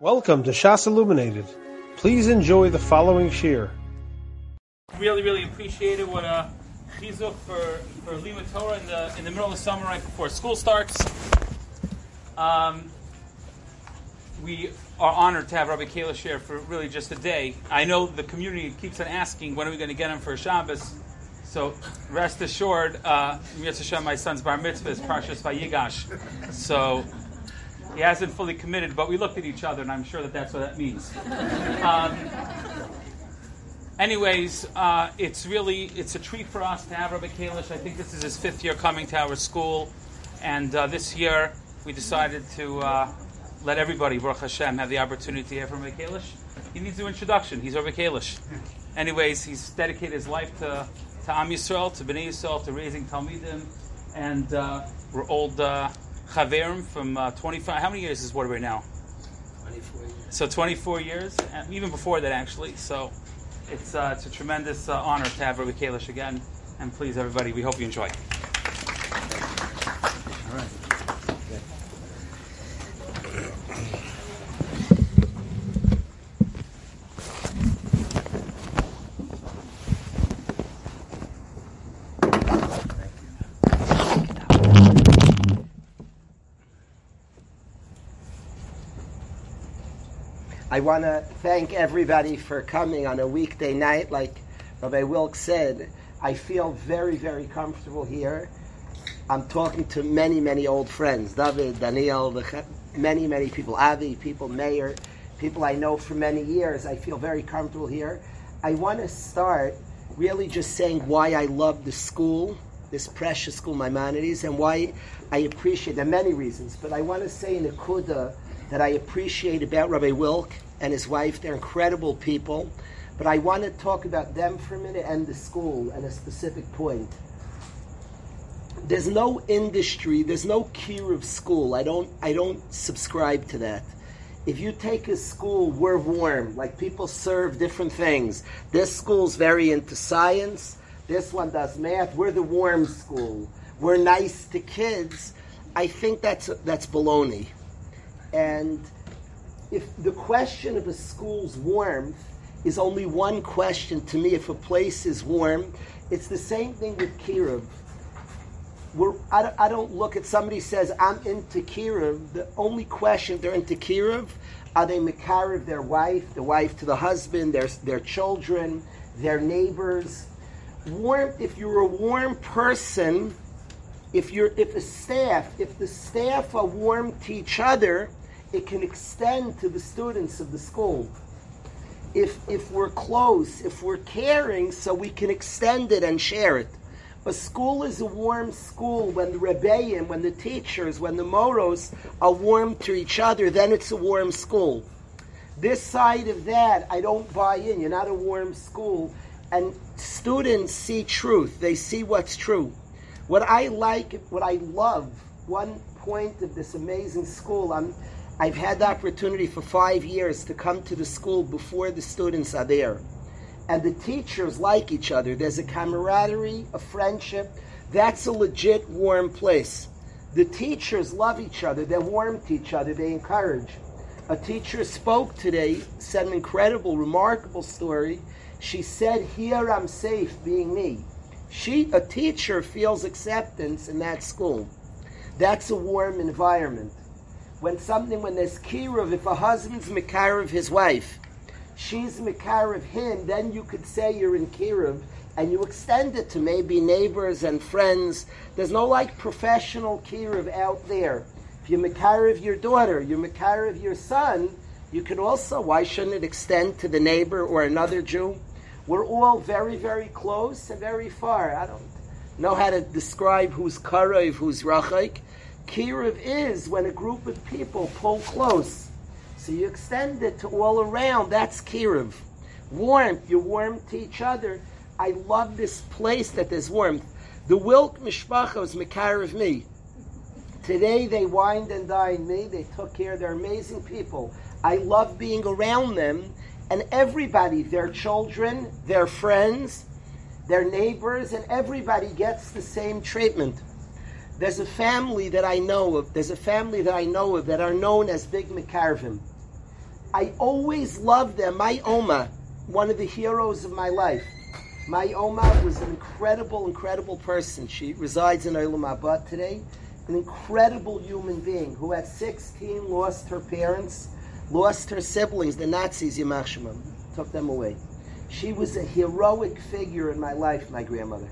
Welcome to Shas Illuminated. Please enjoy the following shiur. Really, really appreciate it. What a chizuk for for Lima Torah in the in the middle of the summer, right before school starts. Um, we are honored to have Rabbi Kalish here for really just a day. I know the community keeps on asking when are we going to get him for Shabbos. So rest assured, uh, my son's bar mitzvah is Parshas Vayigash. So he hasn't fully committed, but we looked at each other, and I'm sure that that's what that means. Um, anyways, uh, it's really it's a treat for us to have Rabbi Kalish. I think this is his fifth year coming to our school, and uh, this year we decided to uh, let everybody, Baruch Hashem, have the opportunity to hear from Rabbi Kalish. He needs no introduction. He's Rabbi Kalish. Anyways, he's dedicated his life to to Am Yisrael, to Bnei Yisrael, to raising Talmidim, and uh, we're old uh, Chaverim from uh, 25. How many years is Waterbury now? 24 years. So 24 years, and even before that, actually. So it's uh, it's a tremendous uh, honor to have Rabbi Kalish again. And please, everybody, we hope you enjoy. I want to thank everybody for coming on a weekday night. Like Rabbi Wilkes said, I feel very, very comfortable here. I'm talking to many, many old friends David, Daniel, many, many people, Avi, people, Mayor, people I know for many years. I feel very comfortable here. I want to start really just saying why I love the school, this precious school, Maimonides, and why I appreciate. There are many reasons, but I want to say in a kuda that I appreciate about Rabbi Wilk and his wife. They're incredible people. But I want to talk about them for a minute and the school and a specific point. There's no industry, there's no cure of school. I don't I don't subscribe to that. If you take a school, we're warm. Like people serve different things. This school's very into science. This one does math. We're the warm school. We're nice to kids. I think that's that's baloney. And if the question of a school's warmth is only one question to me, if a place is warm, it's the same thing with Kiruv. We're, I, I don't look at somebody says I'm into Kiruv. The only question they're into Kiruv are they Makariv their wife, the wife to the husband, their their children, their neighbors. Warm. If you're a warm person, if you're if a staff, if the staff are warm to each other, it can extend to the students of the school. If, if we're close, if we're caring, so we can extend it and share it. A school is a warm school when the rebbeim, when the teachers, when the moros are warm to each other, then it's a warm school. This side of that, I don't buy in. You're not a warm school. And students see truth. They see what's true. What I like, what I love, one point of this amazing school, I'm I've had the opportunity for five years to come to the school before the students are there. And the teachers like each other. There's a camaraderie, a friendship. That's a legit warm place. The teachers love each other. They're warm to each other. They encourage. A teacher spoke today, said an incredible, remarkable story. She said, Here I'm safe being me. She, a teacher, feels acceptance in that school. That's a warm environment when something, when there's kiruv, if a husband's of his wife, she's of him, then you could say you're in kiruv, and you extend it to maybe neighbors and friends. There's no like professional kiruv out there. If you're of your daughter, you're of your son, you could also, why shouldn't it extend to the neighbor or another Jew? We're all very, very close and very far. I don't know how to describe who's Karev, who's Rachaik. Kiruv is when a group of people pull close. So you extend it to all around. That's Kiruv. Warmth. You're warm to each other. I love this place that there's warmth. The Wilk Mishpacha is of me. Today they wined and dined me. They took care. They're amazing people. I love being around them. And everybody, their children, their friends, their neighbors, and everybody gets the same treatment. There's a family that I know of. There's a family that I know of that are known as Big Mikarvim. I always loved them. My Oma, one of the heroes of my life. My Oma was an incredible, incredible person. She resides in Olam today. An incredible human being who at 16 lost her parents, lost her siblings, the Nazis, Shemam, took them away. She was a heroic figure in my life, my grandmother.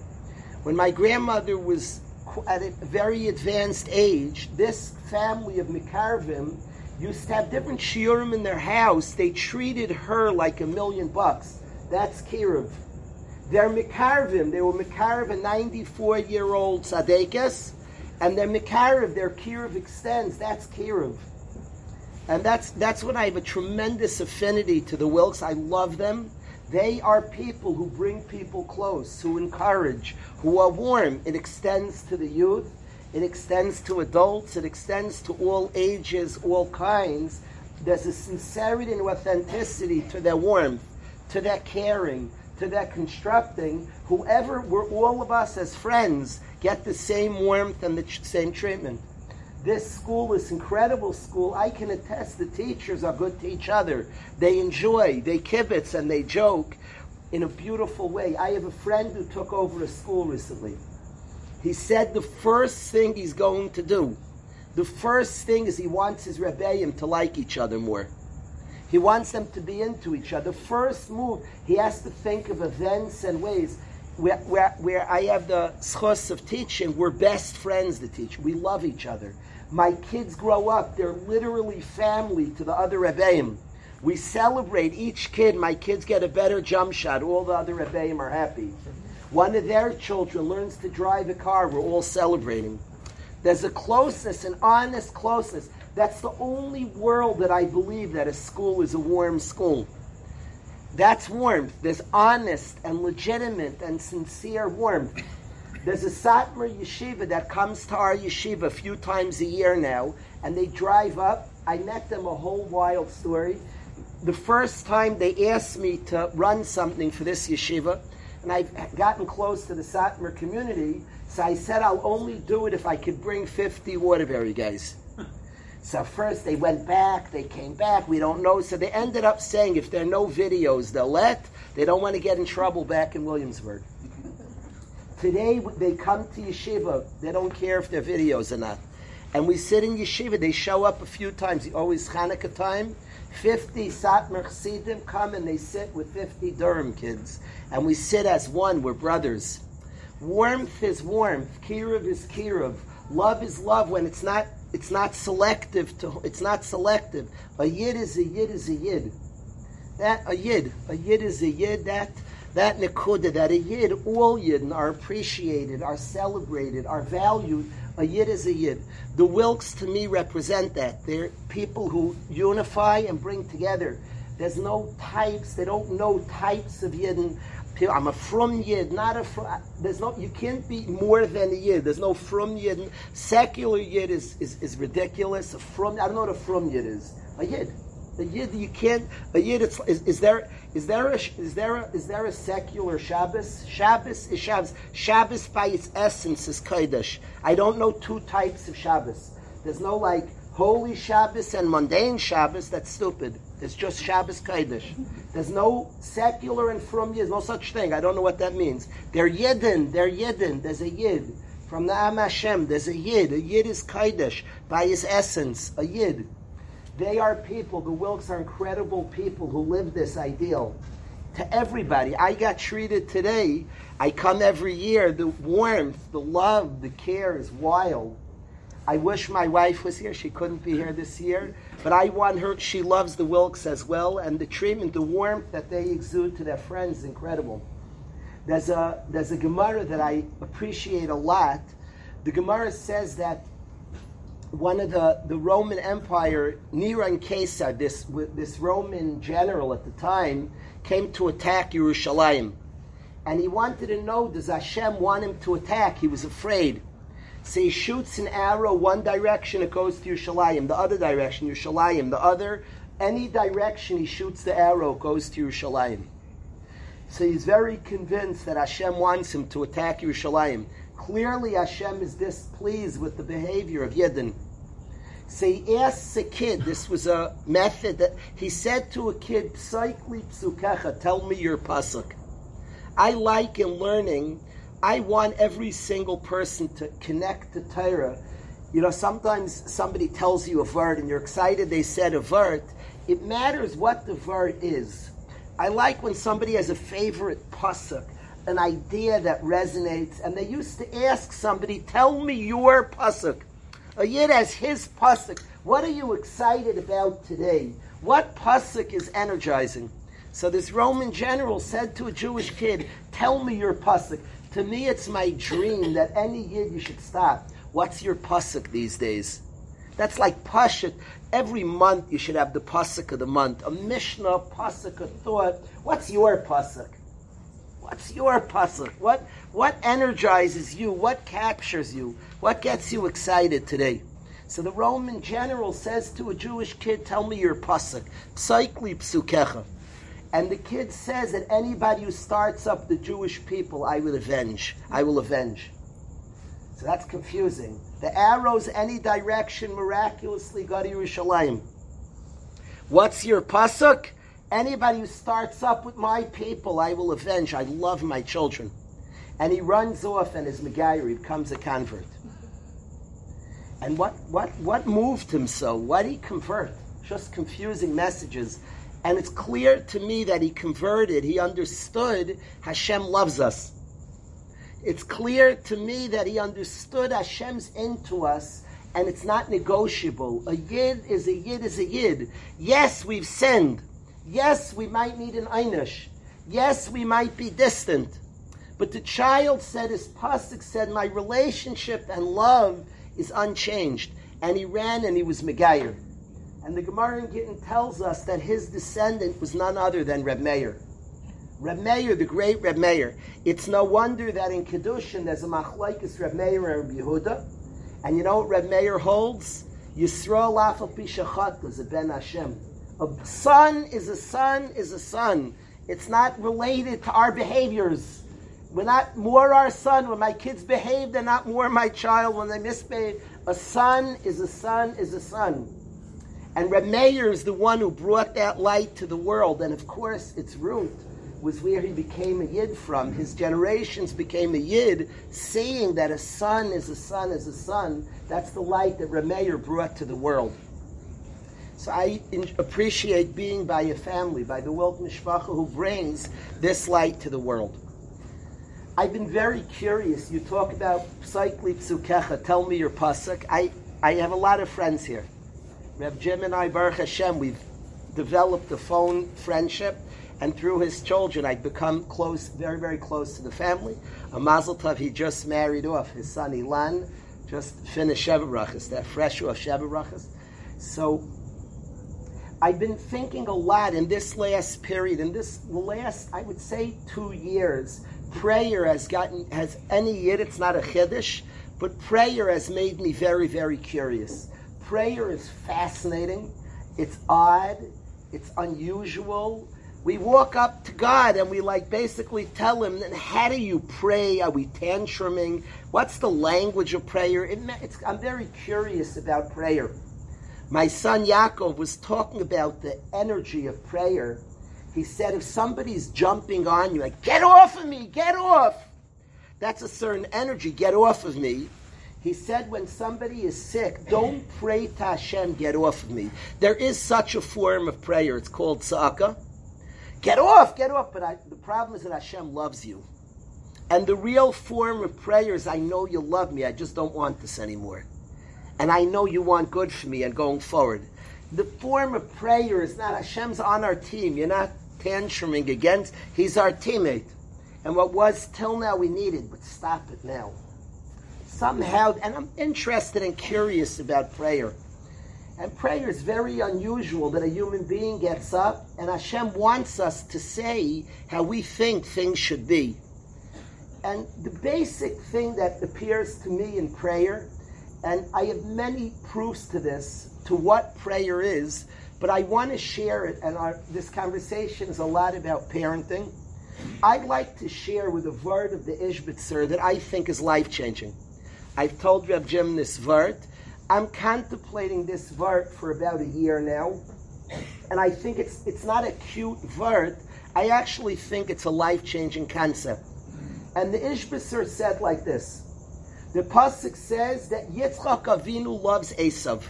When my grandmother was at a very advanced age, this family of Mikarvim used to have different shiurim in their house. They treated her like a million bucks. That's Kiruv. They're Mikarvim. They were Mikarv, a 94 year old Tzadekes, and they're Mikarv, their Kiruv extends. That's Kiruv. And that's, that's when I have a tremendous affinity to the Wilks. I love them. They are people who bring people close, who encourage, who are warm. It extends to the youth, it extends to adults, it extends to all ages, all kinds. There's a sincerity and authenticity to their warmth, to their caring, to their constructing. Whoever, we're all of us as friends, get the same warmth and the same treatment. This school, this incredible school, I can attest the teachers are good to each other. They enjoy, they kibitz, and they joke in a beautiful way. I have a friend who took over a school recently. He said the first thing he's going to do, the first thing is he wants his rebbeim to like each other more. He wants them to be into each other. First move, he has to think of events and ways where, where, where I have the schos of teaching. We're best friends to teach. We love each other. My kids grow up, they're literally family to the other Rebbeim. We celebrate each kid. My kids get a better jump shot. All the other Rebbeim are happy. One of their children learns to drive a car. We're all celebrating. There's a closeness, an honest closeness. That's the only world that I believe that a school is a warm school. That's warmth. There's honest and legitimate and sincere warmth. There's a Satmar yeshiva that comes to our yeshiva a few times a year now, and they drive up. I met them a whole wild story. The first time they asked me to run something for this yeshiva, and I've gotten close to the Satmar community, so I said I'll only do it if I could bring 50 Waterbury guys. So first they went back, they came back, we don't know. So they ended up saying if there are no videos, they'll let. They don't want to get in trouble back in Williamsburg. Today they come to yeshiva. They don't care if they're videos or not. And we sit in yeshiva. They show up a few times. Always Hanukkah time. 50 Satmar Chassidim come and they sit with 50 Durham kids. And we sit as one. We're brothers. Warmth is warmth. Kiruv is kiruv. Love is love when it's not it's not selective to it's not selective. A yid is a yid is a yid. That a yid. A yid is a yid. That that nekuda, that a yid, all yidden are appreciated, are celebrated, are valued. A yid is a yid. The Wilks to me represent that. They're people who unify and bring together. There's no types. They don't know types of yidden. I'm a frum yid, not a frum. There's no. You can't be more than a yid. There's no frum yid. Secular yid is, is, is ridiculous. A frum. I don't know what a frum yid is. A yid. A yid. You can't. A yid. It's, is, is there is there a is there a, is there a secular Shabbos? Shabbos is Shabbos. Shabbos by its essence is Kodesh. I don't know two types of Shabbos. There's no like holy Shabbos and mundane Shabbos. That's stupid. There's just Shabbos Kodesh. There's no secular and frum Yid. No such thing. I don't know what that means. They're Yidden. They're Yidden. There's a Yid. From the Am Hashem, there's a Yid. A Yid is Kodesh by his essence. A Yid. They are people, the Wilkes are incredible people who live this ideal. To everybody. I got treated today. I come every year. The warmth, the love, the care is wild. I wish my wife was here. She couldn't be here this year. But I want her, she loves the Wilkes as well. And the treatment, the warmth that they exude to their friends is incredible. There's a, there's a Gemara that I appreciate a lot. The Gemara says that one of the, the Roman Empire, Nero Caesar, this, this Roman general at the time, came to attack Yerushalayim. And he wanted to know, does Hashem want him to attack? He was afraid. So he shoots an arrow one direction, it goes to Yerushalayim. The other direction, Yerushalayim. The other, any direction he shoots the arrow, goes to Yerushalayim. So he's very convinced that Hashem wants him to attack Yerushalayim. Clearly, Hashem is displeased with the behavior of Yidden. So he asks a kid, this was a method that he said to a kid, Psychli psukecha, tell me your pasuk. I like in learning, I want every single person to connect to Torah. You know, sometimes somebody tells you a word and you're excited they said a word. It matters what the word is. I like when somebody has a favorite pasuk, an idea that resonates, and they used to ask somebody, tell me your pasuk. A yid has his pasuk. What are you excited about today? What pasuk is energizing? So this Roman general said to a Jewish kid, "Tell me your pasuk." To me, it's my dream that any yid you should stop. What's your pasuk these days? That's like pashut. Every month you should have the pasuk of the month, a mishnah, pasuk, a thought. What's your pasuk? What's your pasuk? What what energizes you? What captures you? What gets you excited today? So the Roman general says to a Jewish kid, "Tell me your pasuk." Psychli psukecha. And the kid says that anybody who starts up the Jewish people, I will avenge. I will avenge. So that's confusing. The arrows, any direction, miraculously go to Yerushalayim. What's your pasuk? Anybody who starts up with my people, I will avenge. I love my children. And he runs off and is Megayer, becomes a convert. And what, what, what moved him so? What did he convert? Just confusing messages. And it's clear to me that he converted. He understood Hashem loves us. It's clear to me that he understood Hashem's into us and it's not negotiable. A yid is a yid is a yid. Yes, we've sinned. Yes, we might need an einish. Yes, we might be distant. But the child said, his pasuk said, my relationship and love is unchanged. And he ran and he was Megayer. And the Gemara in Gittin tells us that his descendant was none other than Reb Meir. Reb Meir, the great Reb Meir. It's no wonder that in Kedushin there's a machlaikis Reb Meir and Reb Yehuda. And you know what Reb Meir holds? Yisrael lafal pishachat is a ben Hashem. A son is a son is a son. It's not related to our behaviors. We're not more our son. When my kids behave, they're not more my child. When they misbehave, a son is a son is a son. And Reb Meir is the one who brought that light to the world. And of course, its root was where he became a yid from. His generations became a yid, saying that a son is a son is a son. That's the light that Reb Meir brought to the world. So I appreciate being by your family, by the Wilk Mishpacha, who brings this light to the world. I've been very curious. You talk about Psychli Psukecha. Tell me your pasuk. I, I have a lot of friends here. Rev Jim and I, Baruch Hashem, we've developed a phone friendship, and through his children, I've become close, very, very close to the family. A Mazel Tov, he just married off his son Ilan, just finished Sheva Brachas, that fresh off Sheva Brachas. So I've been thinking a lot in this last period, in this last, I would say, two years. Prayer has gotten, has any yid, it's not a chiddush, but prayer has made me very, very curious. Prayer is fascinating, it's odd, it's unusual. We walk up to God and we like basically tell Him, then how do you pray? Are we tantruming? What's the language of prayer? It, I'm very curious about prayer. My son Yaakov was talking about the energy of prayer. He said, if somebody's jumping on you, like, get off of me, get off. That's a certain energy, get off of me. He said, when somebody is sick, don't pray to Hashem, get off of me. There is such a form of prayer. It's called tzaka. Get off, get off. But I, the problem is that Hashem loves you. And the real form of prayer is, I know you love me, I just don't want this anymore and I know you want good for me and going forward. The form of prayer is not Hashem's on our team. You're not tantruming against. He's our teammate. And what was till now we needed, but stop it now. Somehow, and I'm interested and curious about prayer. And prayer is very unusual that a human being gets up and Hashem wants us to say how we think things should be. And the basic thing that appears to me in prayer and I have many proofs to this, to what prayer is, but I want to share it, and our, this conversation is a lot about parenting. I'd like to share with a word of the Ishbitzer that I think is life changing. I've told Reb Jim this word. I'm contemplating this vert for about a year now, and I think it's it's not a cute vert. I actually think it's a life changing concept. And the Ishbitzer said like this. The pasuk says that Yitzchak Avinu loves Esav.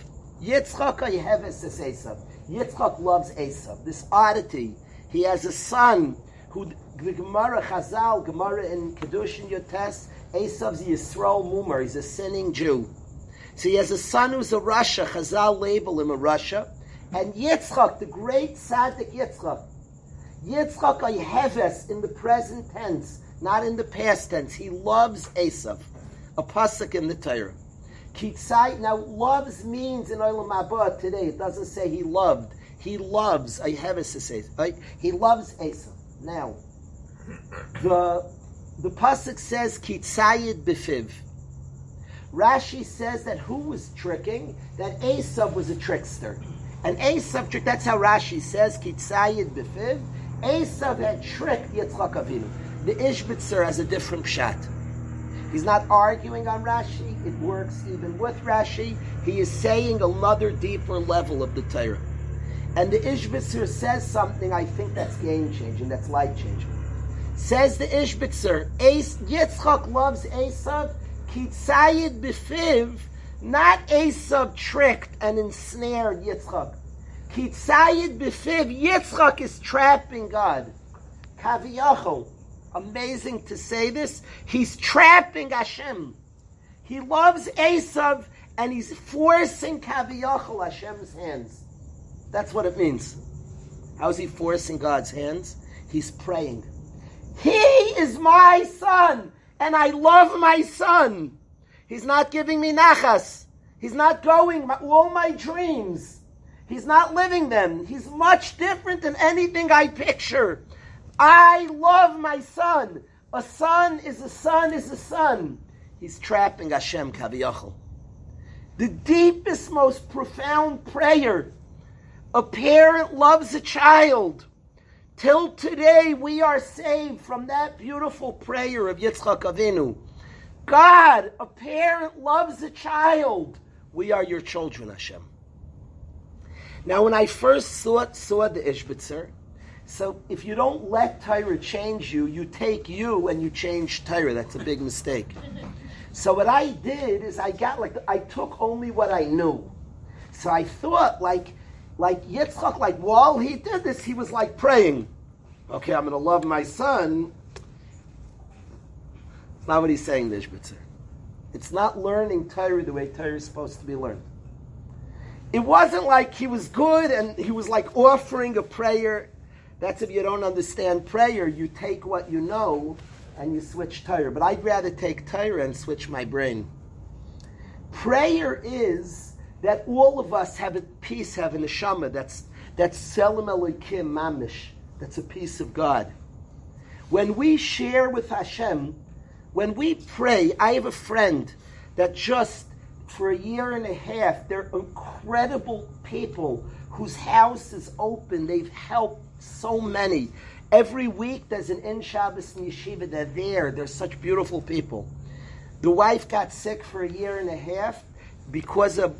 Yitzchak Yeheves is Esav. Yitzchak loves Esav. This oddity. He has a son who the Gemara Chazal, Gemara in Kedushin Yotes, Esav's Yisrael Mumar. He's a sinning Jew. So he has a son who's a rasha. Chazal label him a rasha. And Yitzchak, the great tzaddik Yitzchak, Yitzchak Yeheves in the present tense, not in the past tense. He loves Esav, a pasuk in the Torah. Kitzai, now loves means in Olam Haba today. It doesn't say he loved. He loves. Yeheves says right? He loves Esav. Now, the the pasuk says Kitzayid befiv. Rashi says that who was tricking? That Esav was a trickster. And Esav trick. That's how Rashi says Kitzayid befiv. Esav had tricked Yitzchak Avinu. The Ishbitzer has a different pshat. He's not arguing on Rashi. It works even with Rashi. He is saying another deeper level of the Torah. And the Ishbitzer says something I think that's game changing, that's life changing. Says the Ishbitzer, Yitzchak loves Esav, Kitzayid befiv, not Esav tricked and ensnared Yitzchak. Kitzayid befiv, Yitzchak is trapping God. Kaviyachol, amazing to say this, he's trapping Hashem. He loves Esav and he's forcing Kaviyachol Hashem's hands. That's what it means. How is he forcing God's hands? He's praying. He is my son, and I love my son. He's not giving me nachas. He's not going all my dreams. He's not living them. He's much different than anything I picture. I love my son. A son is a son is a son. He's trapping Hashem Kaviyachal. The deepest, most profound prayer a parent loves a child. Till today, we are saved from that beautiful prayer of Yitzchak Avinu. God, a parent loves a child. We are your children, Hashem. Now, when I first saw, saw the Ishbitzer, so if you don't let Torah change you, you take you and you change Torah. That's a big mistake. So what I did is I got like I took only what I knew. So I thought like like Yitzchak, like while he did this, he was like praying. Okay, I'm going to love my son. It's not what he's saying, the Ishbitzer. It's not learning Torah the way Torah is supposed to be learned. It wasn't like he was good and he was like offering a prayer. That's if you don't understand prayer, you take what you know and you switch Torah. But I'd rather take Torah and switch my brain. Prayer is that all of us have a piece, have a neshama, that's, that's selim elikim mamish, that's a piece of God. When we share with Hashem, when we pray, I have a friend that just for a year and a half, they're incredible people whose house is open. They've helped so many. Every week there's an in Shabbos and yeshiva. They're there. They're such beautiful people. The wife got sick for a year and a half because of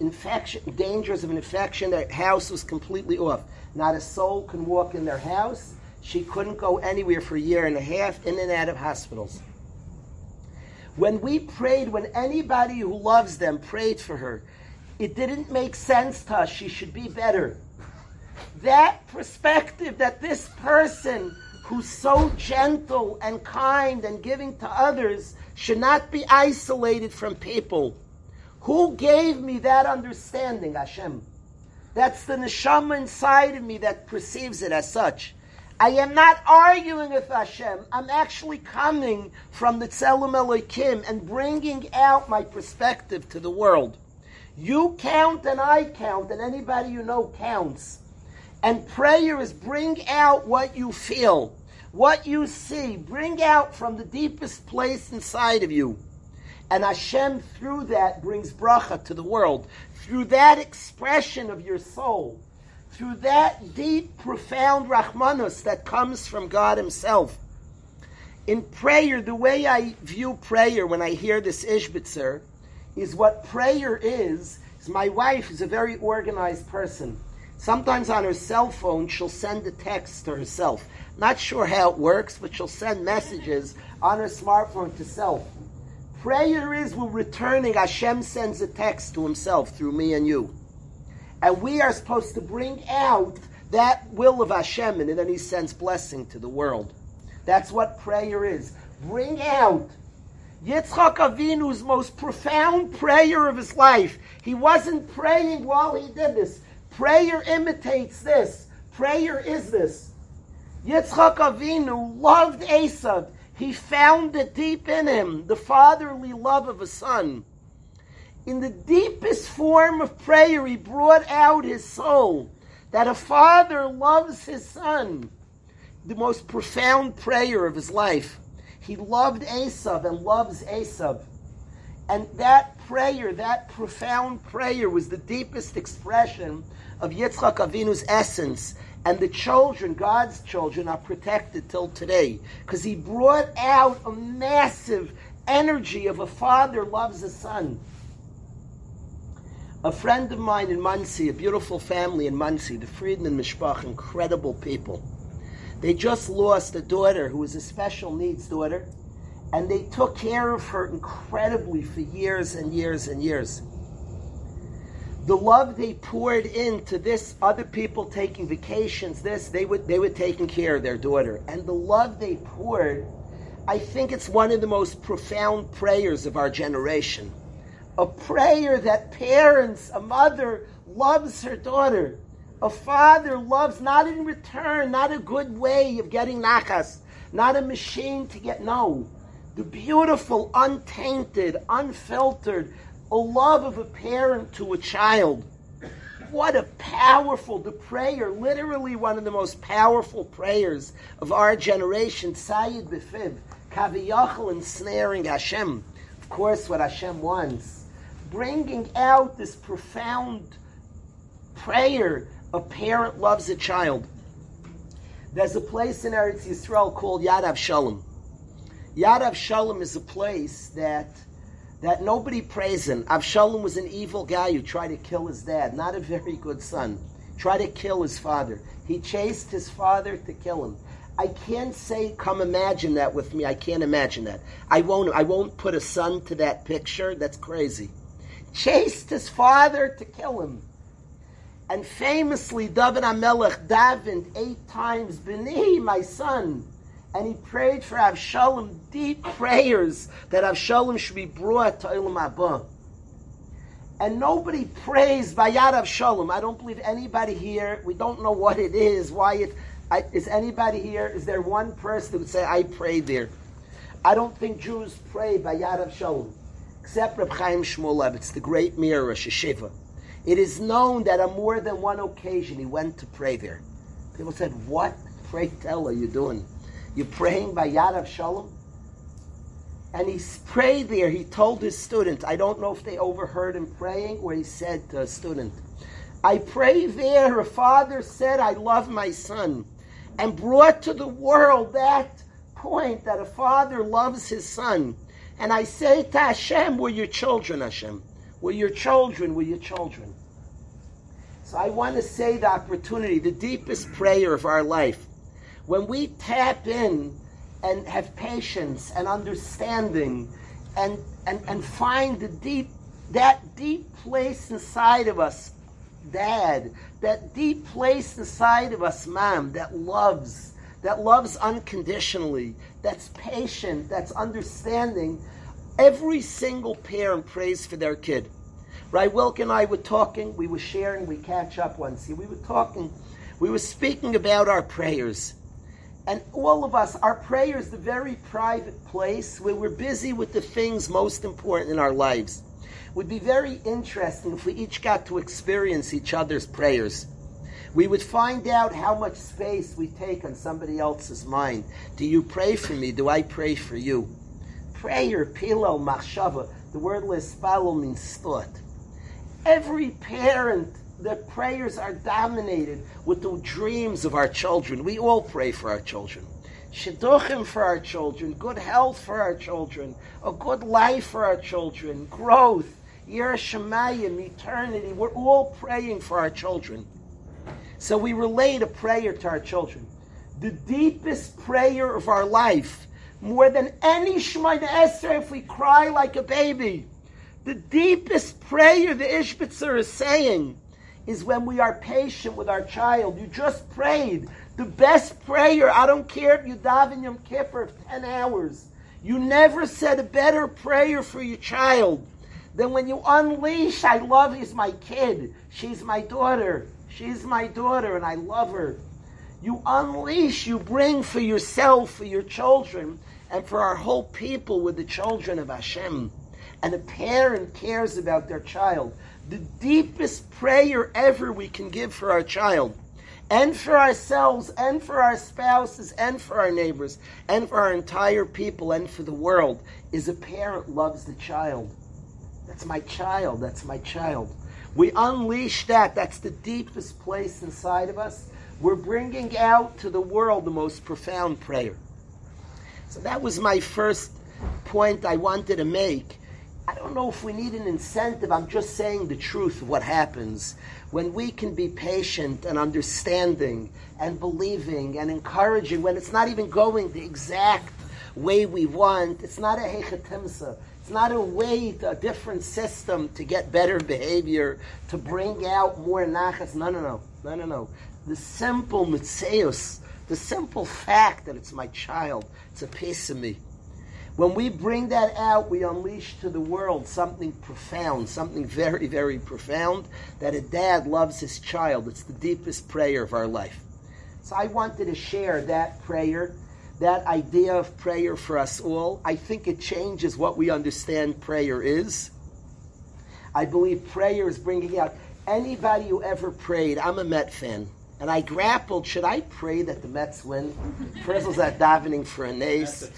infection, dangers of an infection. Their house was completely off. Not a soul can walk in their house. She couldn't go anywhere for a year and a half, in and out of hospitals. When we prayed, when anybody who loves them prayed for her, it didn't make sense to us. She should be better. That perspective that this person who's so gentle and kind and giving to others should not be isolated from people who gave me that understanding, Hashem? That's the neshama inside of me that perceives it as such. I am not arguing with Hashem. I'm actually coming from the Tzelem Elohim and bringing out my perspective to the world. You count and I count, and anybody you know counts. And prayer is bring out what you feel, what you see. Bring out from the deepest place inside of you. And Hashem, through that, brings bracha to the world. Through that expression of your soul, through that deep, profound Rahmanus that comes from God Himself. In prayer, the way I view prayer when I hear this Ishbitzer is what prayer is. is my wife is a very organized person. Sometimes on her cell phone, she'll send a text to herself. Not sure how it works, but she'll send messages on her smartphone to self. Prayer is we're returning. Hashem sends a text to himself through me and you. And we are supposed to bring out that will of Hashem, and then he sends blessing to the world. That's what prayer is. Bring out Yitzchak Avinu's most profound prayer of his life. He wasn't praying while he did this. Prayer imitates this. Prayer is this. Yitzchak Avinu loved Esav. He found it deep in him, the fatherly love of a son. In the deepest form of prayer, he brought out his soul that a father loves his son. The most profound prayer of his life. He loved Esav and loves Esav. And that prayer, that profound prayer, was the deepest expression of Yitzchak Avinu's essence. And the children, God's children, are protected till today. Because he brought out a massive energy of a father loves a son. A friend of mine in Monsey, a beautiful family in Monsey, the Friedman Mishpach, incredible people. They just lost a daughter who was a special needs daughter, and they took care of her incredibly for years and years and years. The love they poured into this, other people taking vacations, this, they would they were taking care of their daughter. And the love they poured, I think it's one of the most profound prayers of our generation. A prayer that parents, a mother loves her daughter a father loves not in return, not a good way of getting nachas, not a machine to get no. The beautiful, untainted, unfiltered, a love of a parent to a child. What a powerful, the prayer, literally one of the most powerful prayers of our generation, Sayyid Befiv, Kaviyachal ensnaring Hashem. Of course, what Hashem wants. Bringing out this profound prayer a parent loves a child. There's a place in Eretz Yisrael called Yad Avshalom. Yad Avshalom is a place that that nobody prays in. Avshalom was an evil guy who tried to kill his dad, not a very good son. Tried to kill his father. He chased his father to kill him. I can't say, come imagine that with me. I can't imagine that. I won't. I won't put a son to that picture. That's crazy. Chased his father to kill him. And famously, David Amelech davened eight times, B'ni, my son. And he prayed for Avshalom deep prayers that Avshalom should be brought to Olam Haba. And nobody prays Vayad Avshalom. I don't believe anybody here, we don't know what it is, why it, I, is anybody here, is there one person who would say, I prayed there? I don't think Jews pray Vayad Avshalom. Except Reb Chaim Shmulevitz the great mirror, Sheshiva. It is known that on more than one occasion he went to pray there. People said, What? Pray tell are you doing? You're praying by Yad Avshalom? And he prayed there. He told his student, I don't know if they overheard him praying, or he said to a student, I pray there. A father said, I love my son, and brought to the world that point that a father loves his son. And I say to Hashem, we're your children, Hashem. We're your children, we're your children. So I want to say the opportunity, the deepest prayer of our life. When we tap in and have patience and understanding and, and, and find the deep, that deep place inside of us, dad, that deep place inside of us, mom, that loves, that loves unconditionally, that's patient, that's understanding, Every single parent prays for their kid. Right, Wilk and I were talking, we were sharing, we catch up once. We were talking, we were speaking about our prayers. And all of us, our prayer is the very private place where we're busy with the things most important in our lives. It would be very interesting if we each got to experience each other's prayers. We would find out how much space we take on somebody else's mind. Do you pray for me? Do I pray for you? prayer, pillow, machshava. The word lispalo means thought. Every parent, their prayers are dominated with the dreams of our children. We all pray for our children. Shidduchim for our children, good health for our children, a good life for our children, growth, Yerushalayim, eternity. We're all praying for our children. So we relate a prayer to our children. The deepest prayer of our life, more than any Shemoneh Esrei, if we cry like a baby. The deepest prayer the Ishbitzer is saying is when we are patient with our child. You just prayed. The best prayer, I don't care if you daven Yom Kippur 10 hours. You never said a better prayer for your child than when you unleash, I love, he's my kid. She's my daughter. She's my daughter and I love her. You unleash, you bring for yourself, for your children, and for our whole people with the children of Hashem. And a parent cares about their child. The deepest prayer ever we can give for our child, and for ourselves, and for our spouses, and for our neighbors, and for our entire people, and for the world, is a parent loves the child. That's my child, that's my child. We unleash that. That's the deepest place inside of us. We're bringing out to the world the most profound prayer. So that was my first point I wanted to make. I don't know if we need an incentive. I'm just saying the truth of what happens when we can be patient and understanding and believing and encouraging when it's not even going the exact way we want. It's not a hechatimsa. It's not a way, a different system to get better behavior, to bring out more nachas. No, no, no, no, no, no. The simple mitzeus, the simple fact that it's my child, it's a piece of me. When we bring that out, we unleash to the world something profound, something very, very profound, that a dad loves his child. It's the deepest prayer of our life. So I wanted to share that prayer that idea of prayer for us all. I think it changes what we understand prayer is. I believe prayer is bringing out anybody who ever prayed. I'm a Met fan. And I grappled, should I pray that the Mets win? Frizzle's at davening for an ace.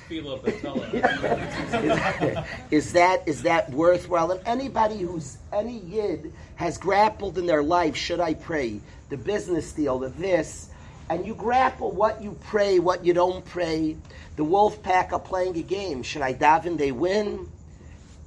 is, that, is that worthwhile? And anybody who's, any yid has grappled in their life, should I pray? The business deal, the this, and you grapple what you pray, what you don't pray. The wolf pack are playing a game. Should I daven? They win.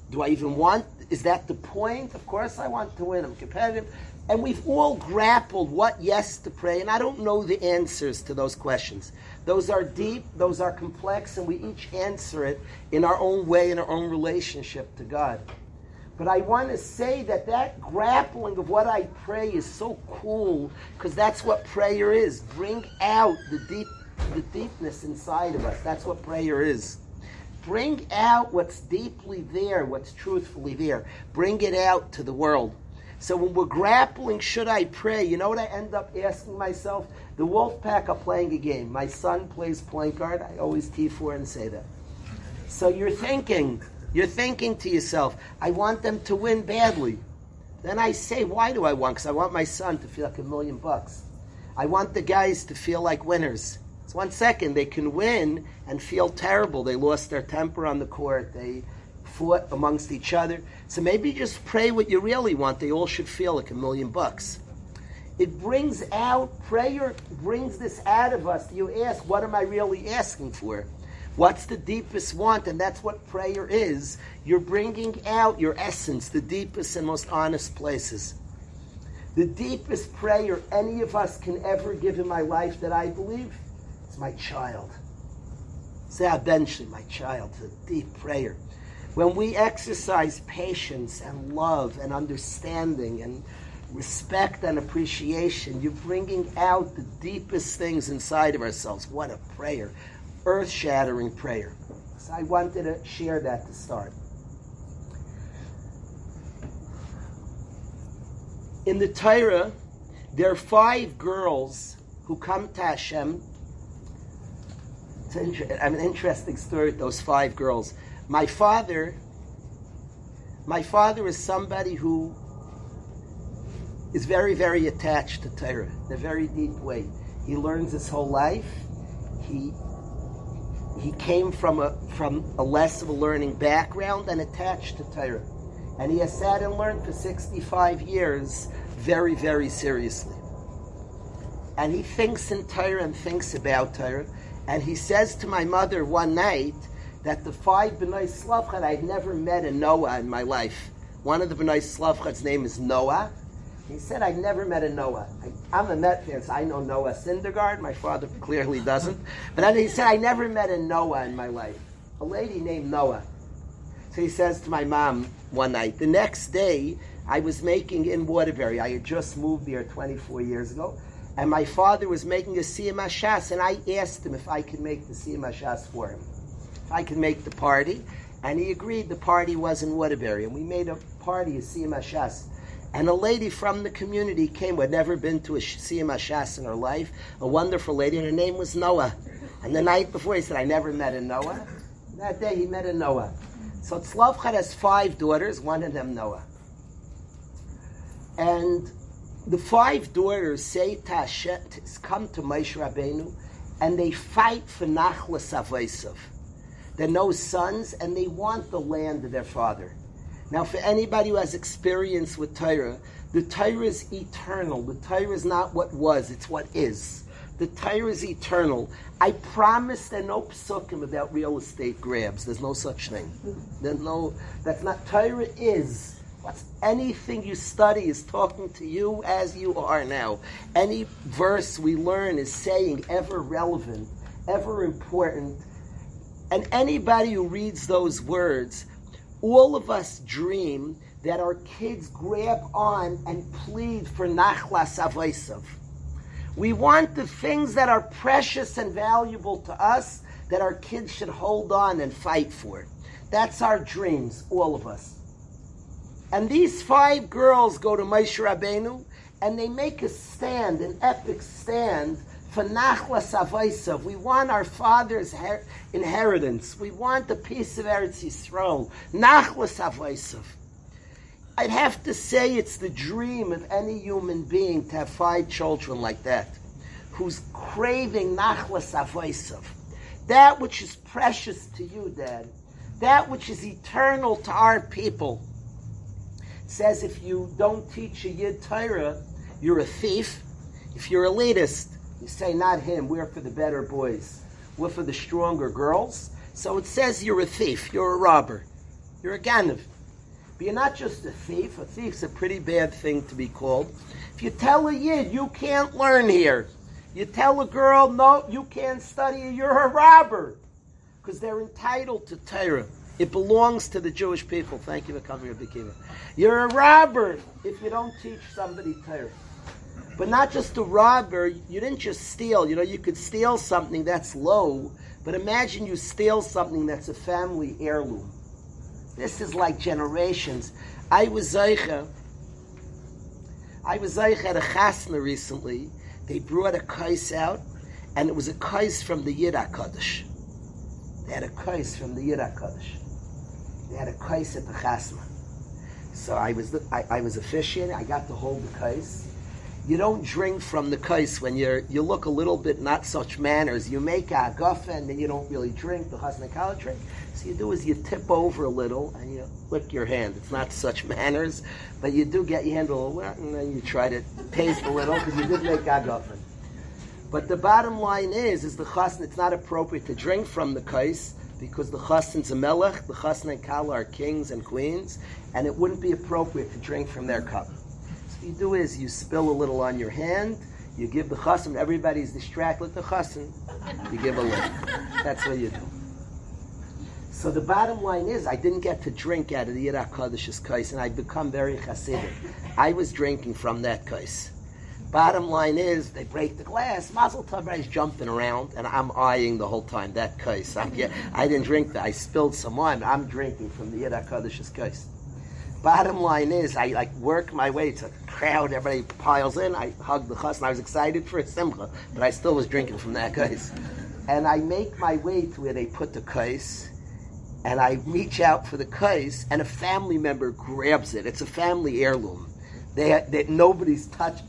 Do I even want? Is that the point? Of course, I want to win. I'm competitive, and we've all grappled what yes to pray, and I don't know the answers to those questions. Those are deep. Those are complex, and we each answer it in our own way, in our own relationship to God. But I want to say that that grappling of what I pray is so cool because that's what prayer is. Bring out the deep, the deepness inside of us. That's what prayer is. Bring out what's deeply there, what's truthfully there. Bring it out to the world. So when we're grappling, should I pray? You know what I end up asking myself? The Wolfpack are playing a game. My son plays point guard. I always T4 and say that. So you're thinking, you're thinking to yourself, I want them to win badly. Then I say, why do I want? Because I want my son to feel like a million bucks. I want the guys to feel like winners. It's one second, they can win and feel terrible. They lost their temper on the court. They fought amongst each other. So maybe just pray what you really want. They all should feel like a million bucks. It brings out, prayer brings this out of us. You ask, what am I really asking for? What's the deepest want? And that's what prayer is. You're bringing out your essence, the deepest and most honest places. The deepest prayer any of us can ever give in my life that I believe is my child. Say eventually, my child, the deep prayer. When we exercise patience and love and understanding and respect and appreciation, you're bringing out the deepest things inside of ourselves. What a prayer earth shattering prayer. So I wanted to share that to start. In the Torah, there are five girls who come to Hashem. It's an, interesting story with those five girls. My father, my father is somebody who is very, very attached to Torah in a very deep way. He learns his whole life. He he came from a from a less of a learning background and attached to Torah. And he has sat and learned for 65 years very, very seriously. And he thinks in Torah and thinks about Torah. And he says to my mother one night that the five B'nai Slavchan, I've never met a Noah in my life. One of the B'nai Slavchad's name is Noah. He said, I've never met a Noah. I, am a Met fan, so I know Noah Syndergaard. My father clearly doesn't. But then he said, I never met a Noah in my life. A lady named Noah. So he says to my mom one night, the next day, I was making in Waterbury. I had just moved there 24 years ago. And my father was making a Siyam Hashas, and I asked him if I could make the Siyam Hashas for him. I can make the party. And he agreed the party was in Waterbury. And we made a party, a Siyam. And a lady from the community came who had never been to a Siyam in her life, a wonderful lady, and her name was Noah. And the night before, he said, I never met a Noah. That day, he met a Noah. So Tzlavchad has five daughters, one of them Noah. And the five daughters say to Hashem, come to Moshe Rabbeinu, and they fight for Nachlas Avaisav. They're no sons, and they want the land of their father. Now, for anybody who has experience with Torah, the Torah is eternal. The Torah is not what was, it's what is. The Torah is eternal. I promise there are no psukim about real estate grabs. There's no such thing. There's no, that's not, Torah is. What's anything you study is talking to you as you are now. Any verse we learn is saying ever relevant, ever important. And anybody who reads those words, all of us dream that our kids grab on and plead for nachlas avaisav. We want the things that are precious and valuable to us that our kids should hold on and fight for. That's our dreams, all of us. And these five girls go to Moshe Rabbeinu and they make a stand, an epic stand. We want our father's her- inheritance. We want the piece of Eretz Yisrael. Nachlas. I'd have to say it's the dream of any human being to have five children like that, who's craving Nachlas. That which is precious to you, Dad. That which is eternal to our people says if you don't teach a Yid Torah, you're a thief. If you're elitist, you say, not him, we're for the better boys. We're for the stronger girls. So it says you're a thief, you're a robber, you're a ganav. But you're not just a thief. A thief's a pretty bad thing to be called. If you tell a Yid, you can't learn here. You tell a girl, no, you can't study, you're a robber. Because they're entitled to Torah. It belongs to the Jewish people. Thank you for coming, Rabbi Kiva. You're a robber if you don't teach somebody Torah. But not just a robber, you didn't just steal. You know, you could steal something that's low, but imagine you steal something that's a family heirloom. This is like generations. I was Zeicha. I was Zeicha at a chasna recently. They brought a kais out, and it was a kais from the Yid HaKadosh. They had a kais from the Yid HaKadosh. They had a kais at the chasna. So I was I, I was officiating. I got to hold the kais. You don't drink from the kais when you're you look a little bit not such manners. You make a guffa and then you don't really drink the chasna kala drink. So you do is you tip over a little and you lick your hand. It's not such manners, but you do get your hand a little wet and then you try to taste a little because you did make a guffa. But the bottom line is, is the chasna. It's not appropriate to drink from the kais because the chassan's a melech, the chassan and kala are kings and queens, and it wouldn't be appropriate to drink from their cup. You do is you spill a little on your hand, you give the chassan, everybody's distracted with the chassan, you give a little. That's what you do. So the bottom line is, I didn't get to drink out of the Yid HaKadosh's kais, and I become very chassidic. I was drinking from that kais. Bottom line is, they break the glass. Mazel Tov is jumping around, and I'm eyeing the whole time that kais. I'm, I didn't drink that. I spilled some wine. I'm drinking from the Yid HaKadosh's kais. Bottom line is, I like work my way to crowd. Everybody piles in. I hug the chas, and I was excited for a simcha, but I still was drinking from that kais. And I make my way to where they put the kais, and I reach out for the kais, and a family member grabs it. It's a family heirloom. They, they nobody's touched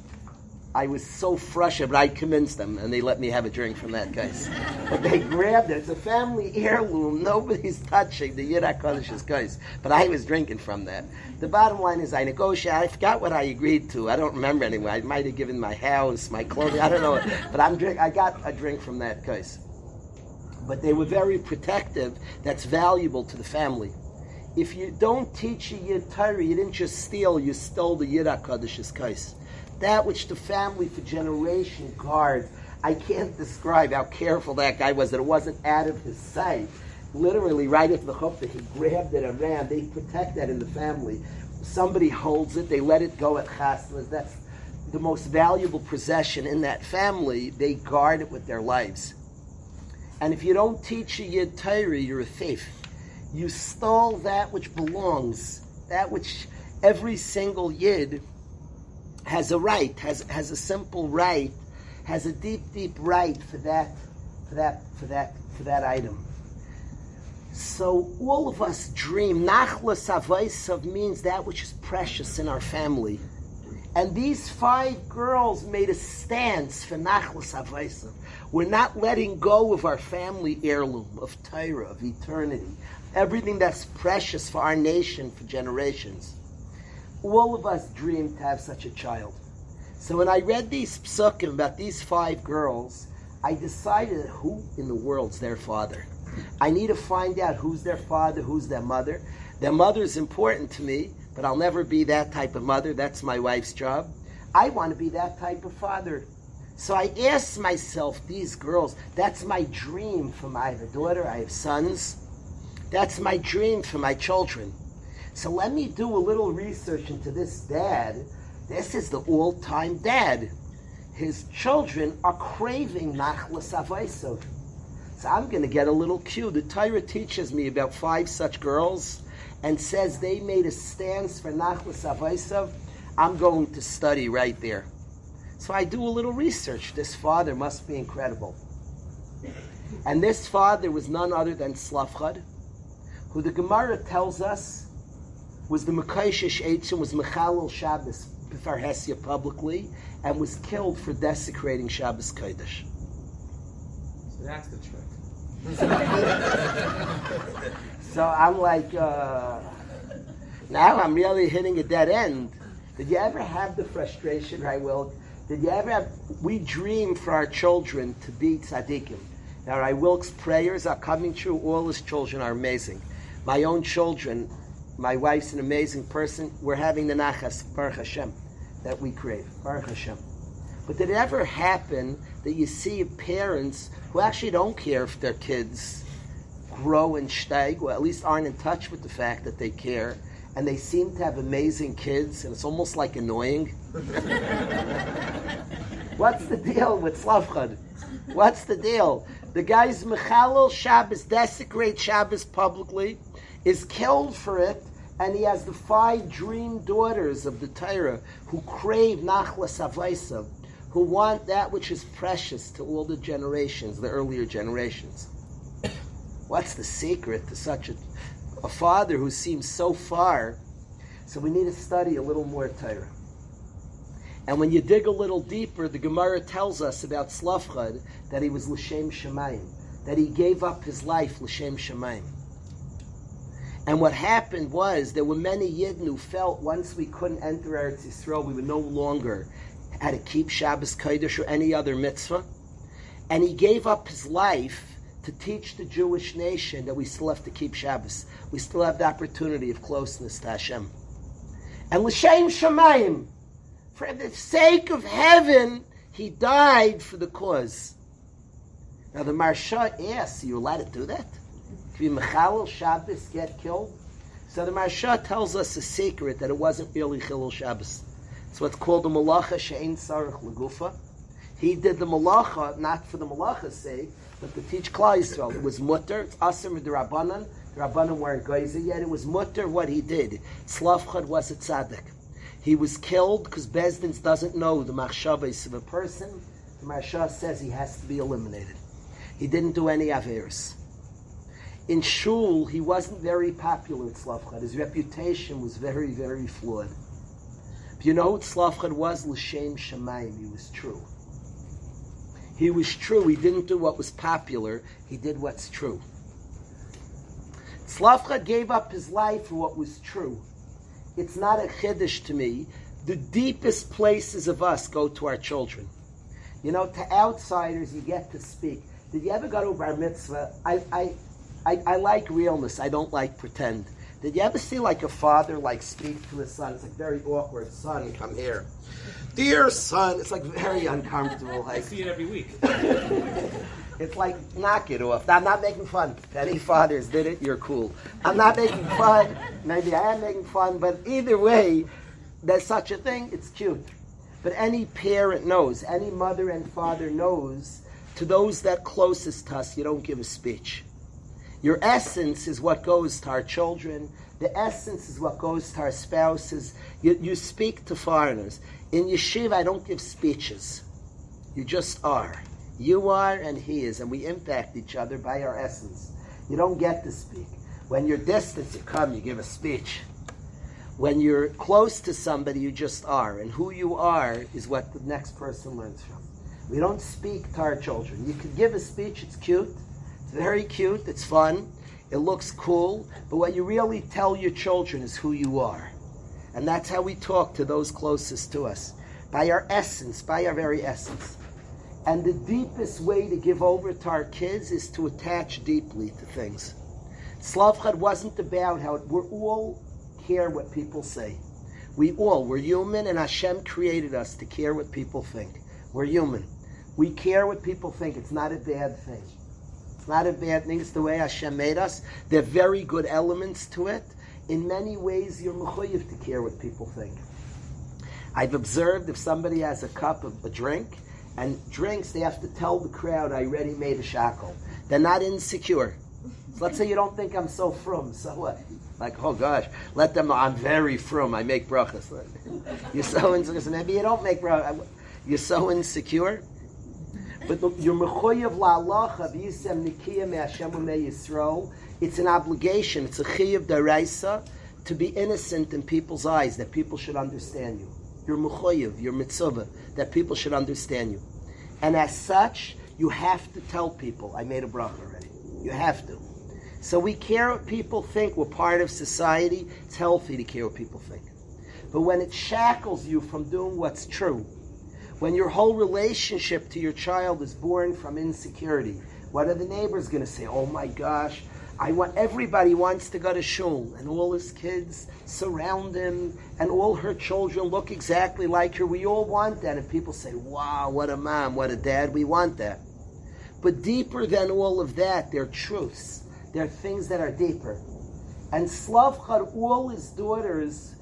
I was so frustrated, but I convinced them, and they let me have a drink from that kais. but they grabbed it. It's a family heirloom. Nobody's touching the Yid HaKadosh's kais. But I was drinking from that. The bottom line is I negotiated. I forgot what I agreed to. I don't remember anyway. I might have given my house, my clothing. I don't know. But I'm drink. I got a drink from that kais. But they were very protective. That's valuable to the family. if you don't teach a Yid Torah, you didn't just steal, you stole the Yid HaKadosh's kais. That which the family for generation guards. I can't describe how careful that guy was that it wasn't out of his sight. Literally, right at the chuppah, he grabbed it and ran. They protect that in the family. Somebody holds it, they let it go at chasnas. That's the most valuable possession in that family. They guard it with their lives. And if you don't teach a Yid Torah, you're a thief. You stole that which belongs, that which every single Yid has a right, has, has a simple right, has a deep, deep right for that, for that, for that, for that item. So all of us dream. Nachlas avaisav means that which is precious in our family. And these five girls made a stance for Nachlas avaisav. We're not letting go of our family heirloom of Torah, of eternity, everything that's precious for our nation for generations. All of us dream to have such a child. So when I read these psukim about these five girls, I decided who in the world's their father. I need to find out who's their father, who's their mother. Their mother is important to me, but I'll never be that type of mother. That's my wife's job. I want to be that type of father. So I asked myself, these girls, that's my dream for my daughter. I have sons. That's my dream for my children. So let me do a little research into this dad. This is the all-time dad. His children are craving nachlas avaisov. So I'm going to get a little cue. The Torah teaches me about five such girls and says they made a stance for nachlas avaisov. I'm going to study right there. So I do a little research. This father must be incredible. And this father was none other than Slavchad, who the Gemara tells us was the Mekaishish Eitzim, was Mechalel Shabbos before Hesia publicly, and was killed for desecrating Shabbos Kodesh. So that's the trick. so I'm like, uh, now I'm really hitting a dead end. Did you ever have the frustration, right, Will? Did you ever have, we dream for our children to be tzaddikim. Now, Rai Wilk's prayers are coming true. All his children are amazing. My own children, my wife's an amazing person. We're having the nachas, Baruch Hashem, that we crave. Baruch Hashem. But did it ever happen that you see parents who actually don't care if their kids grow and steig, or at least aren't in touch with the fact that they care, and they seem to have amazing kids, and it's almost like annoying? What's the deal with Slavchad? What's the deal? The guy's Mechalel Shabbos, desecrate Shabbos publicly, is killed for it, and he has the five dream daughters of the Torah who crave Nachlas Avaisav, who want that which is precious to all the generations, the earlier generations. What's the secret to such a, a father who seems so far? So we need to study a little more Torah. And when you dig a little deeper, the Gemara tells us about Slavchad that he was L'Shem Shemayim, that he gave up his life L'Shem Shemayim. And what happened was there were many Yidden who felt once we couldn't enter Eretz Yisrael, we were no longer how to keep Shabbos Kodesh or any other mitzvah. And he gave up his life to teach the Jewish nation that we still have to keep Shabbos. We still have the opportunity of closeness to Hashem. And L'Shem Shemayim, for the sake of heaven, he died for the cause. Now the Maharsha asks, are you allowed to do that? Can you Mechalel Shabbos get killed? So the Maharsha tells us a secret that it wasn't really Chilul Shabbos. It's what's called the Malacha She'en Sarach Legufa. He did the Malacha not for the Malacha's sake, but to teach Klal Yisrael. It was mutter, it's asim Rabbanan. The Rabbanan weren't geyser yet. It was mutter what he did. Slavchad was a tzaddik. He was killed because Beis Din doesn't know the machshavas of a person. The Maharsha says he has to be eliminated. He didn't do any averis. In Shul, he wasn't very popular at Slavchad. His reputation was very, very flawed. But you know what Slavchad was? L'shem Shemayim. He was true. He was true. He didn't do what was popular. He did what's true. Slavchad gave up his life for what was true. It's not a chiddush to me. The deepest places of us go to our children. You know, to outsiders, you get to speak. Did you ever go to a bar mitzvah? I, I, I, I like realness. I don't like pretend. Did you ever see like a father like speak to his son? It's like very awkward. Son, come here. Dear son, it's like very uncomfortable. I Like see it every week. it's like knock it off. I'm not making fun. If any fathers did it, you're cool. I'm not making fun. Maybe I am making fun, but either way, there's such a thing. It's cute. But any parent knows, any mother and father knows, to those that closest to us, you don't give a speech. Your essence is what goes to our children. The essence is what goes to our spouses. You, you speak to foreigners. In yeshiva, I don't give speeches. You just are. You are and he is, and we impact each other by our essence. You don't get to speak. When you're distant, you come, you give a speech. When you're close to somebody, you just are. And who you are is what the next person learns from. We don't speak to our children. You could give a speech, it's cute. It's very cute, it's fun, it looks cool, but what you really tell your children is who you are. And that's how we talk to those closest to us. By our essence, by our very essence. And the deepest way to give over to our kids is to attach deeply to things. Slavchad wasn't about how we're all care what people say. We all, we're human and Hashem created us to care what people think. We're human. We care what people think. It's not a bad thing. It's not a bad thing. It's the way Hashem made us. There are very good elements to it. In many ways, you're mechuyev to care what people think. I've observed if somebody has a cup of a drink and drinks, they have to tell the crowd, I already made a shehakol. They're not insecure. So let's say you don't think I'm so frum. So what? Like, oh gosh, let them know I'm very frum. I make brachas. You're so insecure. Maybe you don't make brachas. You're so insecure. But the, you're mechoyev la'alacha v'yisem nikiyah me'Hashem u'me'yisrael, It's an obligation. It's a chiyav daraisa to be innocent in people's eyes, that people should understand you. You're mechoyev, you're mitzvah, that people should understand you. And as such, you have to tell people, I made a bracha already. You have to. So we care what people think. We're part of society. It's healthy to care what people think. But when it shackles you from doing what's true, when your whole relationship to your child is born from insecurity, what are the neighbors going to say? Oh my gosh, I want everybody wants to go to shul, and all his kids surround him, and all her children look exactly like her. We all want that, and people say, "Wow, what a mom, what a dad, we want that." But deeper than all of that, there are truths. There are things that are deeper. And Slavchad, all his daughters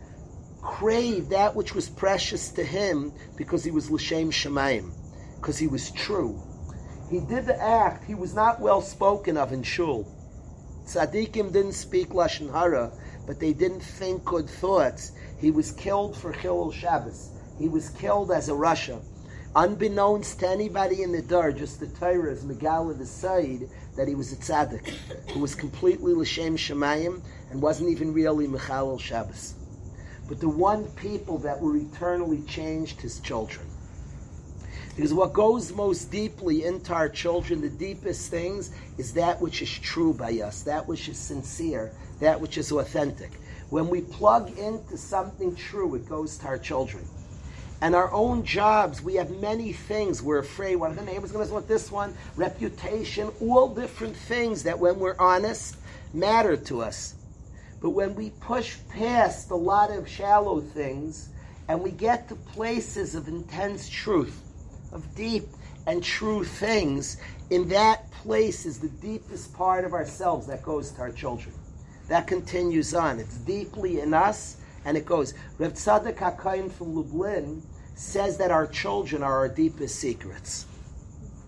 craved that which was precious to him because he was L'Shem Shemayim, because he was true. He did the act, he was not well spoken of in shul. Tzaddikim didn't speak Lashon Hara, but they didn't think good thoughts. He was killed for Chilul Shabbos. He was killed as a rasha. Unbeknownst to anybody in the dar, just the Torah is Megala the Said, that he was a tzaddik, who was completely L'Shem Shemayim and wasn't even really Mechalel Shabbos. But the one people that were eternally changed, his children. Because what goes most deeply into our children, the deepest things, is that which is true by us, that which is sincere, that which is authentic. When we plug into something true, it goes to our children. And our own jobs, we have many things we're afraid. What are the neighbors going to want this one? Reputation, all different things that when we're honest matter to us. But when we push past a lot of shallow things and we get to places of intense truth, of deep and true things, in that place is the deepest part of ourselves that goes to our children. That continues on. It's deeply in us and it goes. Rev Tzadok HaKohen from Lublin says that our children are our deepest secrets.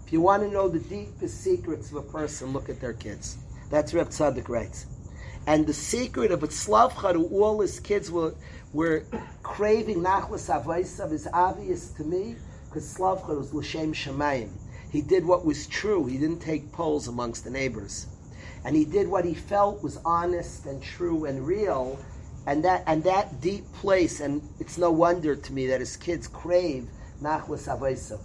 If you want to know the deepest secrets of a person, look at their kids. That's Rev Tzadok writes. And the secret of Itzlavcha, who all his kids were, were craving Nachlas Avaisav, is obvious to me because Slavcha was L'Shem Shemayim. He did what was true. He didn't take polls amongst the neighbors. And he did what he felt was honest and true and real. And that, and that deep place, and it's no wonder to me that his kids crave Nachlas Avaisav.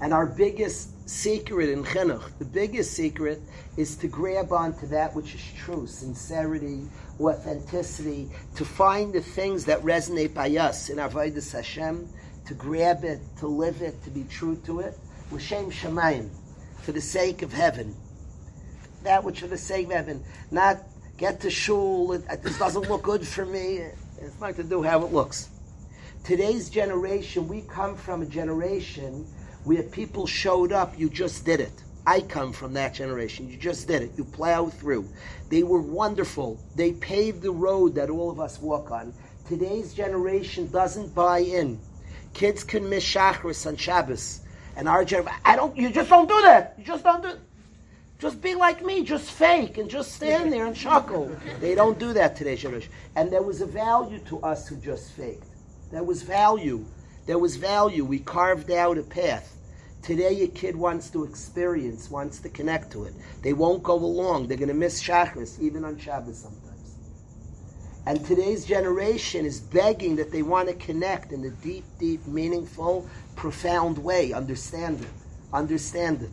And our biggest secret in chinuch, the biggest secret, is to grab onto that which is true, sincerity, authenticity, to find the things that resonate by us in Avodas Hashem, to grab it, to live it, to be true to it, l'shem shemayim, for the sake of heaven. That which for the sake of heaven, not get to shul. This doesn't look good for me. It's not to do how it looks. Today's generation, we come from a generation where people showed up, you just did it. I come from that generation. You just did it. You plowed through. They were wonderful. They paved the road that all of us walk on. Today's generation doesn't buy in. Kids can miss Shacharis on Shabbos. And our generation, I don't, you just don't do that. You just don't do. Just be like me, just fake and just stand there and chuckle. They don't do that today's generation. And there was a value to us who just faked. There was value. There was value. We carved out a path. Today, a kid wants to experience, wants to connect to it. They won't go along. They're going to miss Shacharis, even on Shabbos sometimes. And today's generation is begging that they want to connect in a deep, deep, meaningful, profound way. Understand it. Understand it.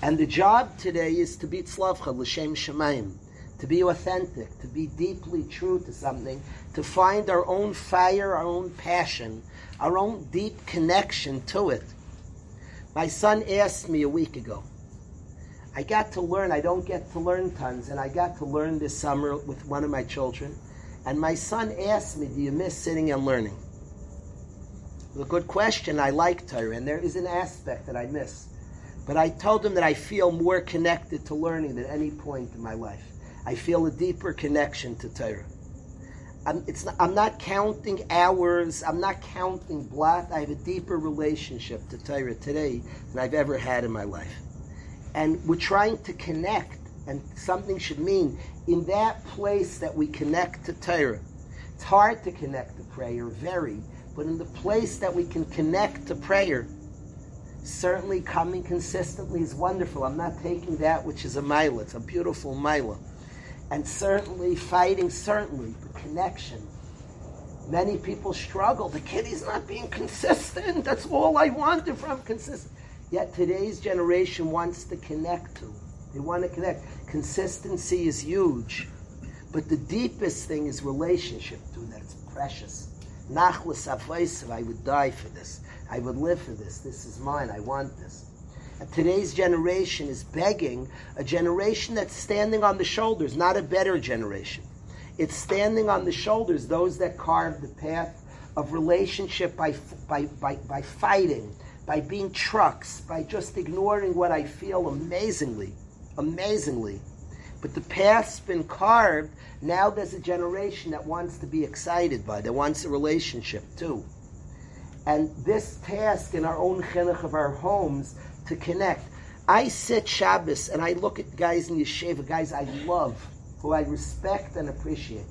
And the job today is to be tzlavcha, l'shem shemayim, to be authentic, to be deeply true to something, to find our own fire, our own passion, our own deep connection to it. My son asked me a week ago. I got to learn, I don't get to learn tons, and I got to learn this summer with one of my children. And my son asked me, Do you miss sitting and learning? A good question. I like Torah, and there is an aspect that I miss. But I told him that I feel more connected to learning than any point in my life. I feel a deeper connection to Torah. I'm, not, I'm not counting hours. I'm not counting blot. I have a deeper relationship to Torah today than I've ever had in my life. And we're trying to connect, and something should mean in that place that we connect to Torah. It's hard to connect to prayer, very, but in the place that we can connect to prayer, certainly coming consistently is wonderful. I'm not taking that which is a mila. It's a beautiful mila. And certainly fighting, certainly, the connection. Many people struggle. The kid is not being consistent. That's all I wanted from consistent. Yet today's generation wants to connect to. They want to connect. Consistency is huge. But the deepest thing is relationship to that. It's precious. Nachlas I would die for this. I would live for this. This is mine. I want this. Today's generation is begging a generation that's standing on the shoulders, not a better generation. It's standing on the shoulders, those that carve the path of relationship by, by, by, by fighting, by being trucks, by just ignoring what I feel amazingly, amazingly. But the path's been carved. Now there's a generation that wants to be excited by, that wants a relationship too. And this task in our own chinuch of our homes to connect. I sit Shabbos and I look at guys in yeshiva, guys I love, who I respect and appreciate.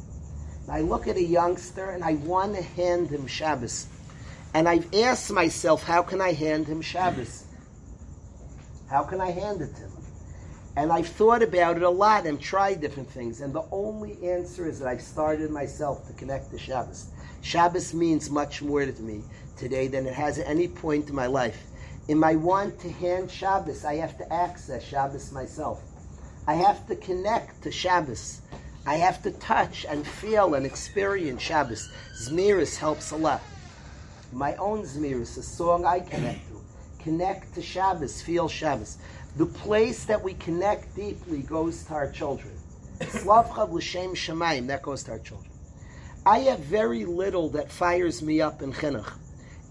And I look at a youngster and I want to hand him Shabbos. And I've asked myself, how can I hand him Shabbos? How can I hand it to him? And I've thought about it a lot and tried different things. And the only answer is that I've started myself to connect to Shabbos. Shabbos means much more to me today than it has at any point in my life. In my want to hand Shabbos, I have to access Shabbos myself. I have to connect to Shabbos. I have to touch and feel and experience Shabbos. Zmiris helps a lot. My own Zmiris, a song I connect to. Connect to Shabbos, feel Shabbos. The place that we connect deeply goes to our children. Slavcha l'shem shemayim, that goes to our children. I have very little that fires me up in chinuch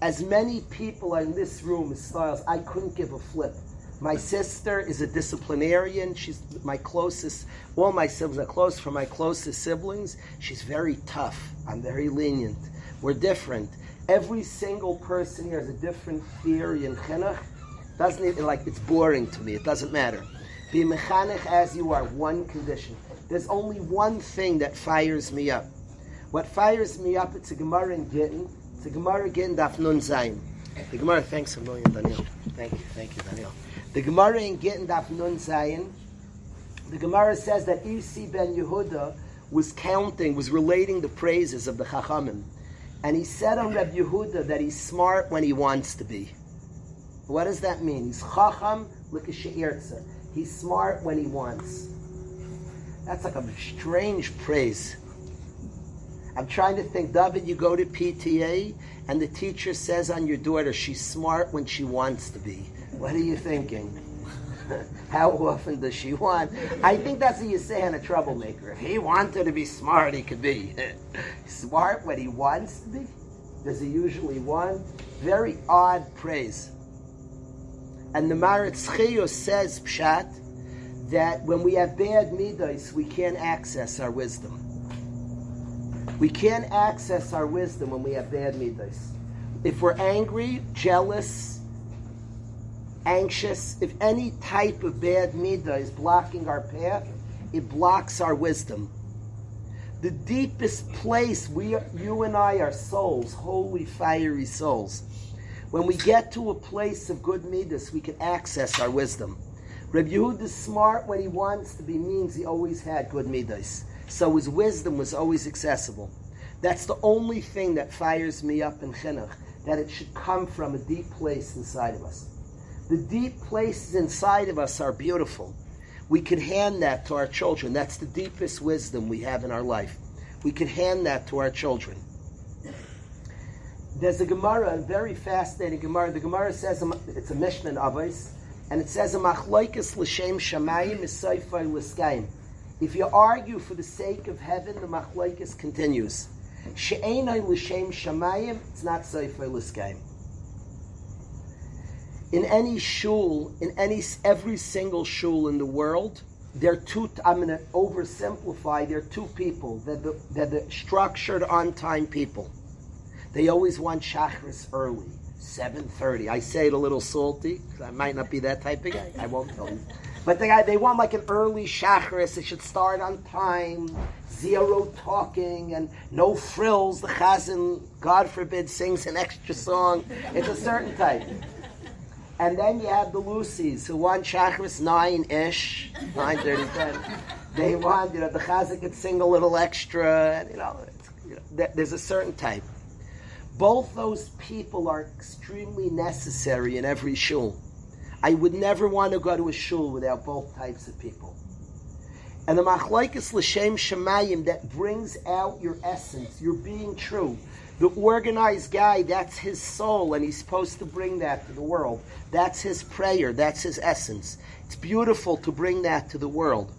as many people in this room as styles, I couldn't give a flip. My sister is a disciplinarian. She's my closest, all my siblings are close from my closest siblings. She's very tough. I'm very lenient. We're different. Every single person here has a different theory in chinuch. Doesn't it, like it's boring to me. It doesn't matter. Be mechanech as you are, one condition. There's only one thing that fires me up. What fires me up, it's a Gemara in Gittin, the Gemara again, Daf Nun Zayin. The Gemara, thanks a million, Daniel. Thank you, thank you, Daniel. The Gemara in Gittin Daf Nun Zayin, the Gemara says that Isi ben Yehuda was counting, was relating the praises of the Chachamim. And he said on Reb Yehuda that he's smart when he wants to be. What does that mean? He's Chacham l'kashe'irtza. He's smart when he wants. That's like a strange praise. I'm trying to think, David, you go to PTA and the teacher says on your daughter, she's smart when she wants to be. What are you thinking? How often does she want? I think that's what you say on a troublemaker. If he wanted to be smart, he could be smart when he wants to be. Does he usually want? Very odd praise. And the Maharitz Chayes says, Pshat, that when we have bad midas, we can't access our wisdom. We can't access our wisdom when we have bad midas. If we're angry, jealous, anxious, if any type of bad midah is blocking our path, it blocks our wisdom. The deepest place we, you and I are souls, holy, fiery souls. When we get to a place of good midas, we can access our wisdom. Reb Yehud is smart when he wants to be means he always had good midas. So his wisdom was always accessible. That's the only thing that fires me up in chinuch, that it should come from a deep place inside of us. The deep places inside of us are beautiful. We can hand that to our children. That's the deepest wisdom we have in our life. We can hand that to our children. There's a Gemara, a very fascinating Gemara. The Gemara says it's a Mishnah in Avos, and it says a machlokes l'shem shamayim is l'skaim. If you argue for the sake of heaven, the machlokes continues. She'enay l'shem shamayim, it's not seifay l'skaim in any shul, in any every single shul in the world, there are two. I'm going to oversimplify. There are two people. They're the, they're the structured on-time people. They always want Shachris early, seven thirty. I say it a little salty because I might not be that type of guy. I won't tell you. But they, they want like an early Shachris. It should start on time, zero talking, and no frills. The chazan, God forbid, sings an extra song. It's a certain type. And then you have the Lucy's who want Shachris 9 ish, 9 30, 10. They want, you know, the Chazan could sing a little extra, and, you know, you know, there's a certain type. Both those people are extremely necessary in every shul. I would never want to go to a shul without both types of people. And the machlaikas l'shem shemayim that brings out your essence, your being true, the organized guy, that's his soul, and he's supposed to bring that to the world. That's his prayer, that's his essence. It's beautiful to bring that to the world.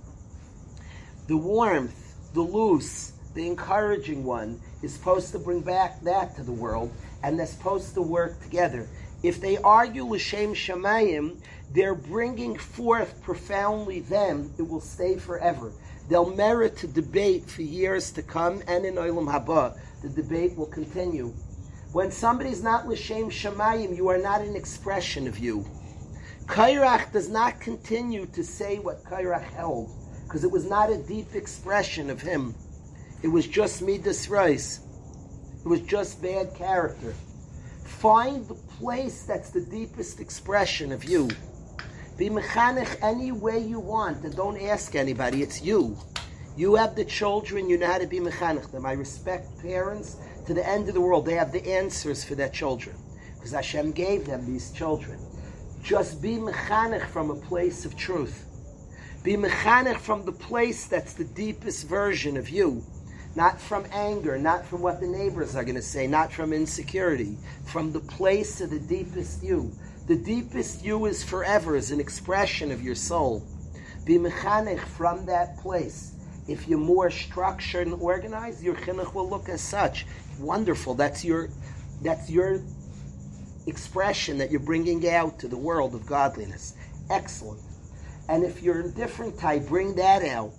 The warmth, the loose, the encouraging one is supposed to bring back that to the world, and they're supposed to work together. If they argue l'shem shamayim, they're bringing forth profoundly them. It will stay forever. They'll merit to debate for years to come, and in Olam Haba the debate will continue. When somebody's not l'shem shamayim, you are not an expression of you. Korach does not continue to say what Korach held, because it was not a deep expression of him. It was just midas rice. It was just bad character. Find the place that's the deepest expression of you. Be mechanech any way you want, and don't ask anybody. It's you. You have the children, you know how to be mechanech them. I respect parents to the end of the world. They have the answers for their children. Because Hashem gave them these children. Just be mechanech from a place of truth. Be mechanech from the place that's the deepest version of you. Not from anger, not from what the neighbors are going to say, not from insecurity. From the place of the deepest you. The deepest you is forever, is an expression of your soul. Be mechanech from that place. If you're more structured and organized, your chinuch will look as such. Wonderful. That's your, that's your expression that you're bringing out to the world of godliness. Excellent. And if you're a different type, bring that out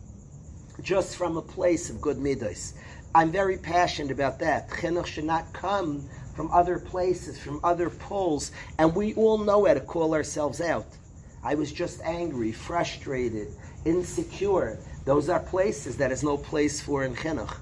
just from a place of good midas. I'm very passionate about that. Chinuch should not come from other places, from other pulls, and we all know how to call ourselves out. I was just angry, frustrated, insecure. Those are places that is no place for in chinuch.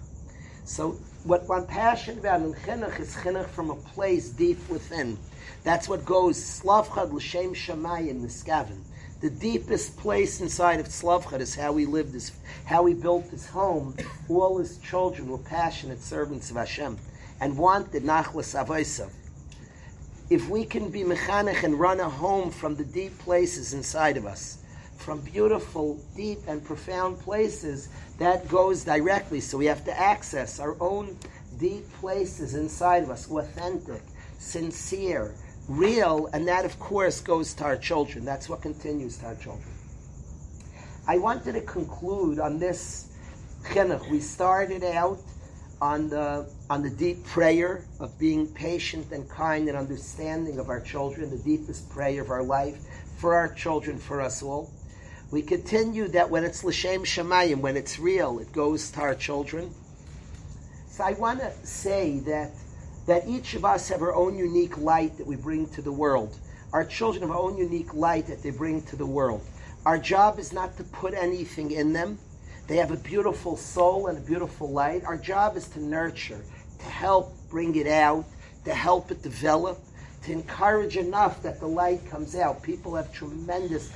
So what I'm passionate about in chinuch is chinuch from a place deep within. That's what goes slavchad l'shem shamayim niskaven. The deepest place inside of Slavchad is how he lived his, how he built his home. All his children were passionate servants of Hashem and wanted nachlas avoisa. If we can be mechanech and run a home from the deep places inside of us, from beautiful, deep, and profound places, that goes directly. So we have to access our own deep places inside of us, authentic, sincere, real, and that, of course, goes to our children. That's what continues to our children. I wanted to conclude on this chinuch. We started out on the on the deep prayer of being patient and kind and understanding of our children, the deepest prayer of our life for our children, for us all. We continue that when it's l'shem shemayim, when it's real, it goes to our children. So I want to say that that each of us have our own unique light that we bring to the world. Our children have our own unique light that they bring to the world. Our job is not to put anything in them. They have a beautiful soul and a beautiful light. Our job is to nurture, to help bring it out, to help it develop, to encourage enough that the light comes out. People have tremendous.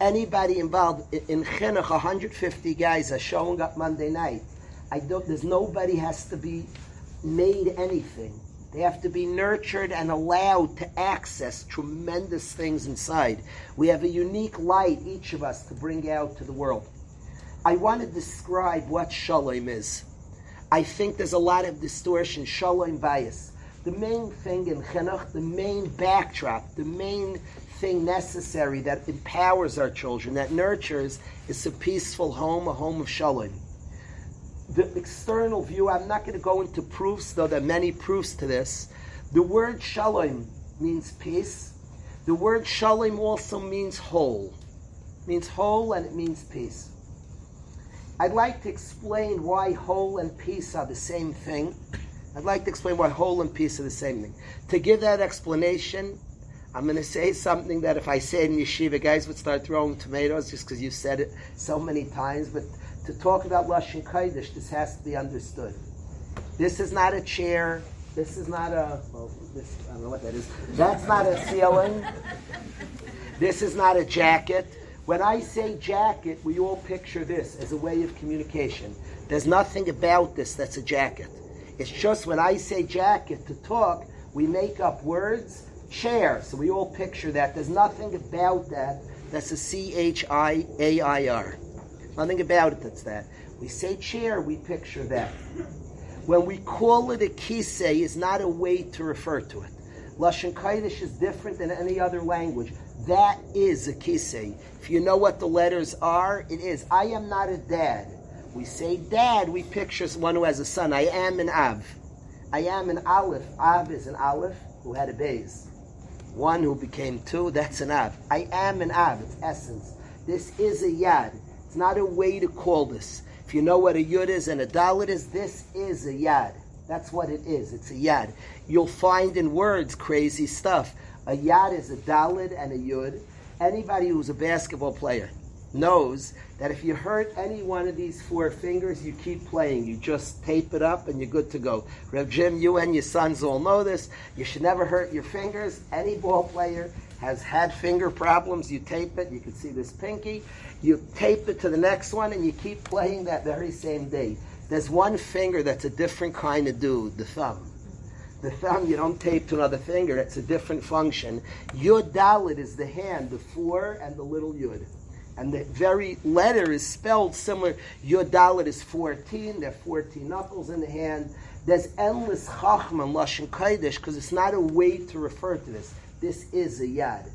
Anybody involved in chinuch, 150 guys are showing up Monday night. I don't. There's nobody has to be made anything. They have to be nurtured and allowed to access tremendous things inside. We have a unique light, each of us, to bring out to the world. I want to describe what shalom is. I think there's a lot of distortion, shalom bayis. The main thing in chinuch, the main backdrop, the main thing necessary that empowers our children, that nurtures, is a peaceful home, a home of shalom the external view, I'm not going to go into proofs, though there are many proofs to this. The word shalom means peace. The word shalom also means whole. It means whole and it means peace. I'd like to explain why whole and peace are the same thing. I'd like to explain why whole and peace are the same thing. To give that explanation, I'm going to say something that if I say in yeshiva, guys would start throwing tomatoes just because you said it so many times. But to talk about Lashon Kodesh, this has to be understood. This is not a chair. This is not a, well, this, I don't know what that is. That's not a ceiling. This is not a jacket. When I say jacket, we all picture this as a way of communication. There's nothing about this that's a jacket. It's just when I say jacket to talk, we make up words. Chair, so we all picture that. There's nothing about that that's a C H I A I R. Nothing about it that's that. We say chair, we picture that. When we call it a kisei, is not a way to refer to it. Lashon Kodesh is different than any other language. That is a kisei. If you know what the letters are, it is. I am not a dad. We say dad, we picture one who has a son. I am an Av. I am an Aleph. Av is an Aleph who had a base. One who became two, that's an Av. I am an Av, it's essence. This is a Yad. It's not a way to call this. If you know what a yud is and a dalit is, this is a yad. That's what it is. It's a yad. You'll find in words crazy stuff. A yad is a dalit and a yud. Anybody who's a basketball player knows that if you hurt any one of these four fingers, you keep playing. You just tape it up and you're good to go. Rev Jim, you and your sons all know this. You should never hurt your fingers. Any ball player has had finger problems. You tape it. You can see this pinky you tape it to the next one, and you keep playing that very same day. There's one finger that's a different kind of dude, the thumb. The thumb you don't tape to another finger, it's a different function. Yud Dalit is the hand, the four and the little Yud. And the very letter is spelled similar. Yud Dalit is 14, there are 14 knuckles in the hand. There's endless Chachma and Lashon Kodesh because it's not a way to refer to this. This is a Yad.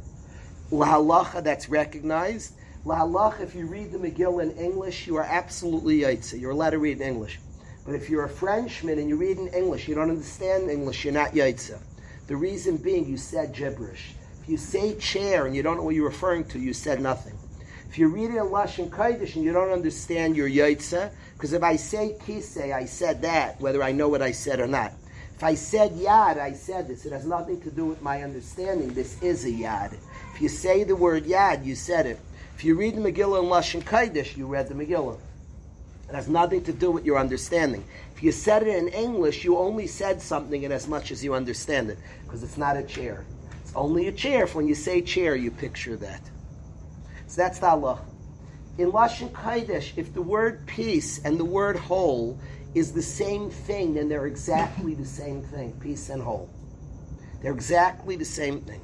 Lahalacha that's recognized Lahalach, if you read the Megillah in English, you are absolutely Yaitse. You're allowed to read in English. But if you're a Frenchman and you read in English, you don't understand English, you're not Yaitse. The reason being, you said gibberish. If you say chair and you don't know what you're referring to, you said nothing. If you read it in Lashon Kodesh and you don't understand your Yaitse, because if I say Kisei, I said that, whether I know what I said or not. If I said Yad, I said this. It has nothing to do with my understanding. This is a Yad. If you say the word Yad, you said it. If you read the Megillah in Lashon Kodesh, you read the Megillah. It has nothing to do with your understanding. If you said it in English, you only said something in as much as you understand it, because it's not a chair. It's only a chair. If when you say chair, you picture that. So that's the Allah. In Lashon Kodesh, if the word peace and the word whole is the same thing, then they're exactly the same thing, peace and whole. They're exactly the same thing.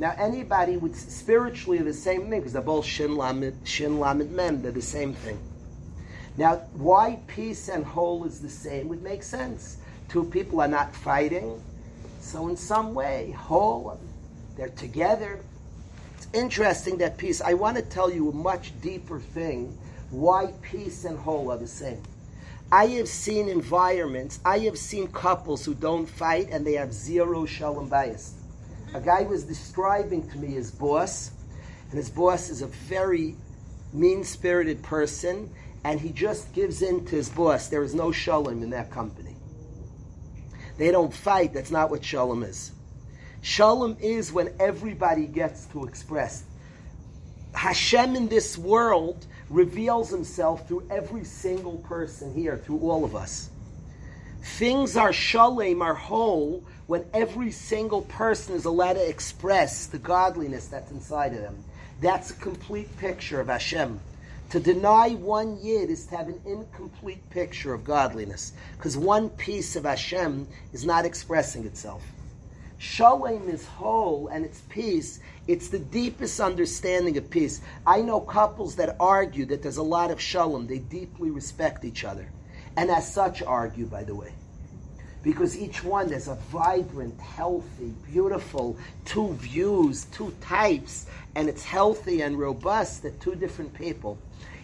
Now, anybody would spiritually the same thing because they're both shin lamed, shin lamed mem. They're the same thing. Now, why peace and whole is the same would make sense. Two people are not fighting, so in some way, whole. Um, they're together. It's interesting that peace. I want to tell you a much deeper thing why peace and whole are the same. I have seen environments, I have seen couples who don't fight and they have zero shalom bayis. A guy was describing to me his boss, and his boss is a very mean spirited person, and he just gives in to his boss. There is no shalom in that company. They don't fight, that's not what shalom is. Shalom is when everybody gets to express. Hashem in this world reveals himself through every single person here, through all of us. Things are shalem, are whole, when every single person is allowed to express the godliness that's inside of them. That's a complete picture of Hashem. To deny one yid is to have an incomplete picture of godliness, because one piece of Hashem is not expressing itself. Shalom is whole and it's peace. It's the deepest understanding of peace. I know couples that argue that there's a lot of shalom. They deeply respect each other. And as such argue, by the way. Because each one, there's a vibrant, healthy, beautiful, two views, two types, and it's healthy and robust at two different people.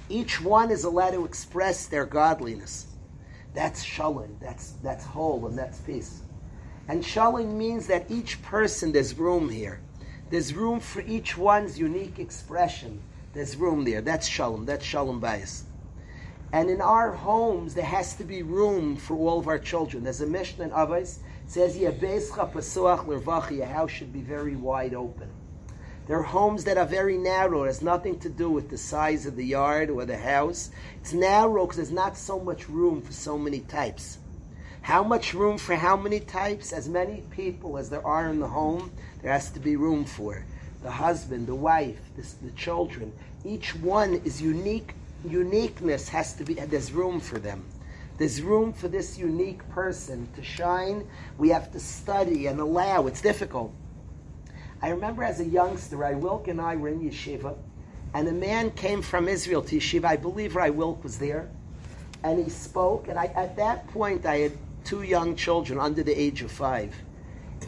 Each one is allowed to express their godliness. That's shalom, that's, that's whole, and that's peace. And shalom means that each person, there's room here. There's room for each one's unique expression. There's room there. That's shalom. That's shalom bayis. And in our homes, there has to be room for all of our children. There's a Mishnah in Avos says, Your house should be very wide open. There are homes that are very narrow. It has nothing to do with the size of the yard or the house. It's narrow because there's not so much room for so many types. How much room for how many types? As many people as there are in the home, there has to be room for. The husband, the wife, the, the children. Each one is unique. Uniqueness has to be, there's room for them. There's room for this unique person to shine. We have to study and allow. It's difficult. I remember as a youngster, Rai Wilk and I were in yeshiva, and a man came from Israel to yeshiva. I believe Rai Wilk was there, and he spoke. And I, at that point, I had two young children under the age of five.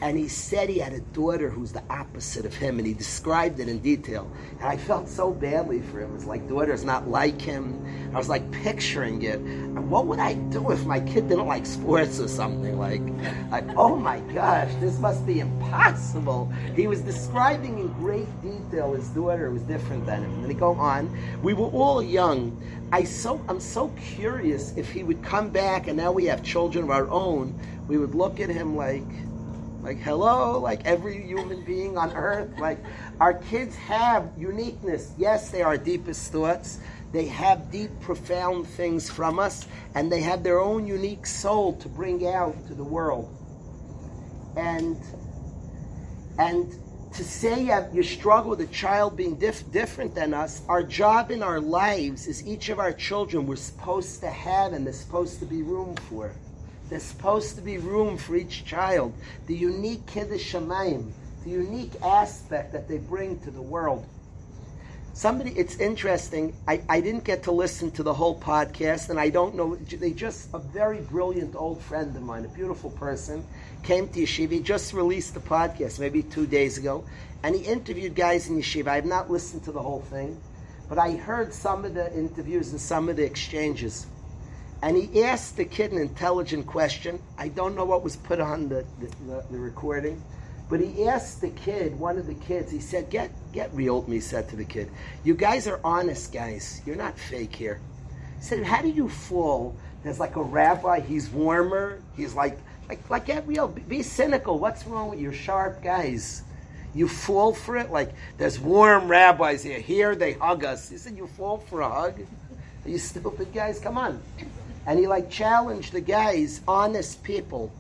And he said he had a daughter who's the opposite of him, and he described it in detail. And I felt so badly for him. It was like daughter's not like him. I was like picturing it. And what would I do if my kid didn't like sports or something? Like, like, oh my gosh, this must be impossible. He was describing in great detail his daughter was different than him. And they go on. We were all young. I so I'm so curious if he would come back and now we have children of our own, we would look at him like like hello, like every human being on earth. Like our kids have uniqueness. Yes, they are deepest thoughts. They have deep, profound things from us, and they have their own unique soul to bring out to the world. And and to say you struggle with a child being dif- different than us, our job in our lives is each of our children we're supposed to have and there's supposed to be room for. There's supposed to be room for each child. The unique Kiddush Shemayim, the unique aspect that they bring to the world. Somebody, it's interesting. I, I didn't get to listen to the whole podcast, and I don't know. They just a very brilliant old friend of mine, a beautiful person, came to yeshiva. He just released the podcast maybe two days ago, and he interviewed guys in yeshiva. I have not listened to the whole thing, but I heard some of the interviews and some of the exchanges. And he asked the kid an intelligent question. I don't know what was put on the, the, the, the recording. But he asked the kid, one of the kids, he said, get, get real he said to the kid. You guys are honest guys. You're not fake here. He said, how do you fall? There's like a rabbi, he's warmer. He's like, like, like get real, be cynical. What's wrong with your sharp guys? You fall for it? Like, there's warm rabbis here. Here they hug us. He said, you fall for a hug? Are you stupid guys? Come on. And he like challenged the guys, honest people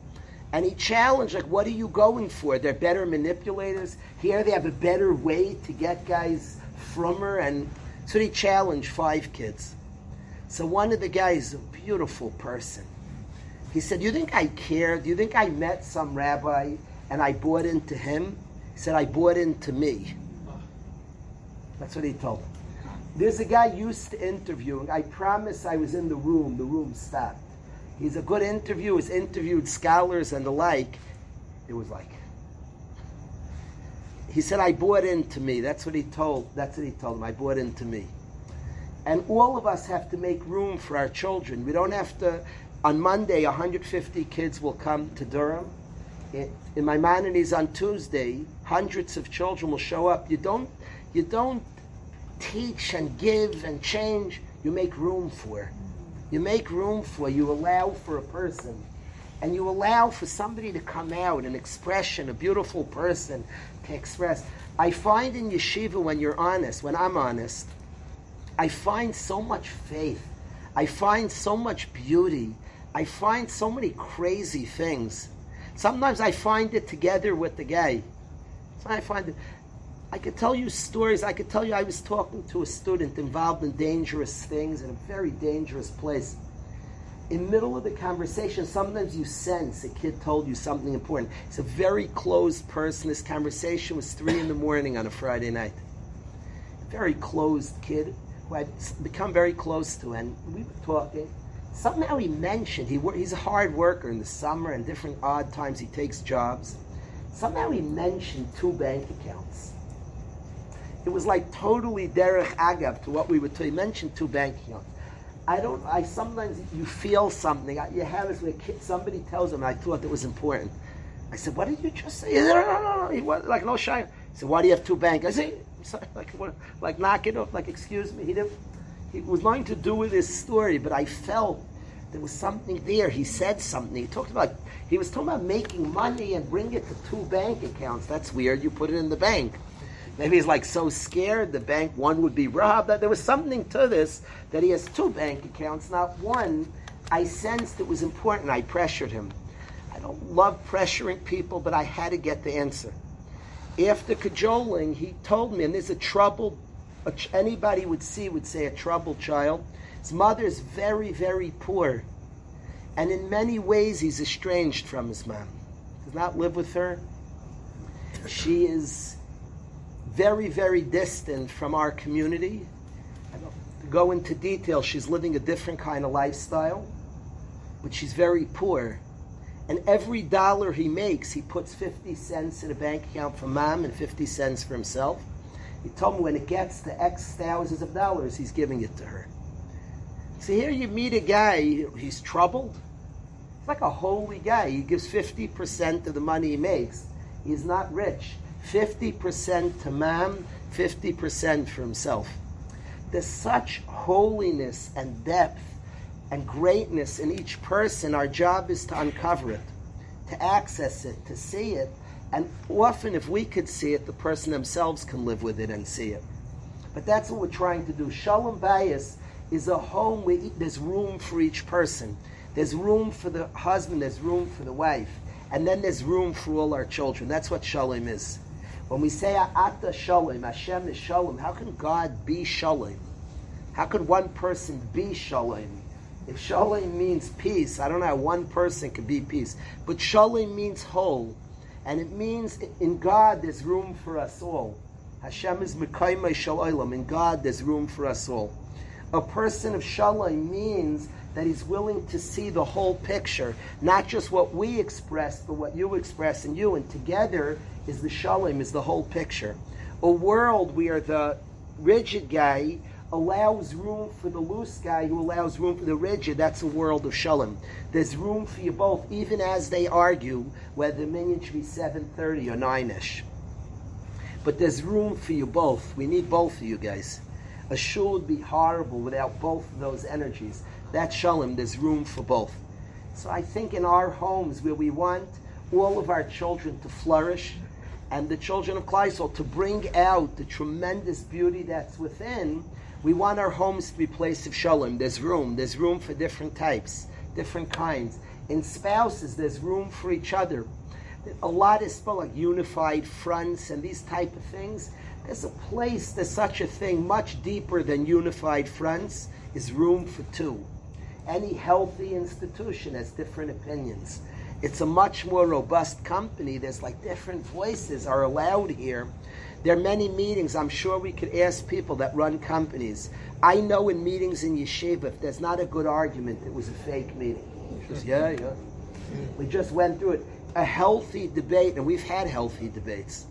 and he challenged, like, what are you going for? They're better manipulators. Here they have a better way to get guys from her. And so he challenged five kids. So one of the guys, a beautiful person, he said, You think I care? Do you think I met some rabbi and I bought into him? He said, I bought into me. That's what he told him. There's a guy used to interviewing. I promise I was in the room. The room stopped. He's a good interviewer. He's interviewed scholars and the like. It was like he said, I bought into me. That's what he told. That's what he told him. I bought into me. And all of us have to make room for our children. We don't have to. On Monday, 150 kids will come to Durham. In, in Maimonides on Tuesday, hundreds of children will show up. You don't, you don't teach and give and change. You make room for. You make room for. You allow for a person and you allow for somebody to come out, an expression, a beautiful person to express. I find in yeshiva when you're honest, when I'm honest, I find so much faith. I find so much beauty. I find so many crazy things. Sometimes I find it together with the guy. So I find it. I could tell you stories. I could tell you I was talking to a student involved in dangerous things in a very dangerous place in middle of the conversation, sometimes you sense a kid told you something important. It's a very closed person. This conversation was three in the morning on a Friday night. Very closed kid who I'd become very close to, and we were talking. Somehow he mentioned he he's a hard worker in the summer and different odd times he takes jobs. Somehow he mentioned two bank accounts. It was like totally derech agav to what we would. He mentioned two bank accounts. I don't. I sometimes you feel something. You have this where kid, somebody tells him. I thought it was important. I said, "What did you just say?" No, no, no, no. He was like no shy. He said, "Why do you have two banks?" I said, sorry, like, what, like knock it off. Like, excuse me. He didn't. He was nothing to do with his story, but I felt there was something there. He said something. He talked about. He was talking about making money and bring it to two bank accounts. That's weird. You put it in the bank. Maybe he's like so scared the bank one would be robbed. That there was something to this that he has two bank accounts, not one. I sensed it was important. I pressured him. I don't love pressuring people, but I had to get the answer. After cajoling, he told me, and there's a troubled, anybody would see would say a troubled child. His mother is very, very poor. And in many ways, he's estranged from his mom. Does not live with her. She is very, very distant from our community. To go into detail, she's living a different kind of lifestyle, but she's very poor. And every dollar he makes, he puts 50 cents in a bank account for mom and 50 cents for himself. He told me when it gets to X thousands of dollars, he's giving it to her. So here you meet a guy, he's troubled. He's like a holy guy. He gives 50% of the money he makes. He's not rich. 50% to man, 50% for himself. There's such holiness and depth and greatness in each person. Our job is to uncover it, to access it, to see it. And often, if we could see it, the person themselves can live with it and see it. But that's what we're trying to do. Shalom Bayis is a home where there's room for each person. There's room for the husband, there's room for the wife. And then there's room for all our children. That's what Shalom is. When we say Ata Shalom, Hashem is Shalom, how can God be Shalom? How could one person be Shalom? If Shalom means peace, I don't know how one person could be peace. But Shalom means whole. And it means in God there's room for us all. Hashem is Mekaimai Shalom. In God there's room for us all. A person of Shalom means that he's willing to see the whole picture, not just what we express, but what you express in you. And together is the shalom, is the whole picture. A world where the rigid guy allows room for the loose guy who allows room for the rigid, that's a world of shalom. There's room for you both, even as they argue whether the minyan should be 7.30 or 9ish. But there's room for you both. We need both of you guys. A shul would be horrible without both of those energies. That shalom. There's room for both. So I think in our homes where we want all of our children to flourish, and the children of Klal Yisrael to bring out the tremendous beauty that's within, we want our homes to be place of shalom. There's room. There's room for different types, different kinds. In spouses, there's room for each other. A lot is spoken like unified fronts and these type of things. There's a place, there's such a thing much deeper than unified fronts, is room for two. Any healthy institution has different opinions it's a much more robust company. There's like different voices are allowed here. There are many meetings. I'm sure we could ask people that run companies. I know in meetings in yeshiva, if there's not a good argument, it was a fake meeting. Just, yeah, yeah. We just went through it. A healthy debate, and we've had healthy debates.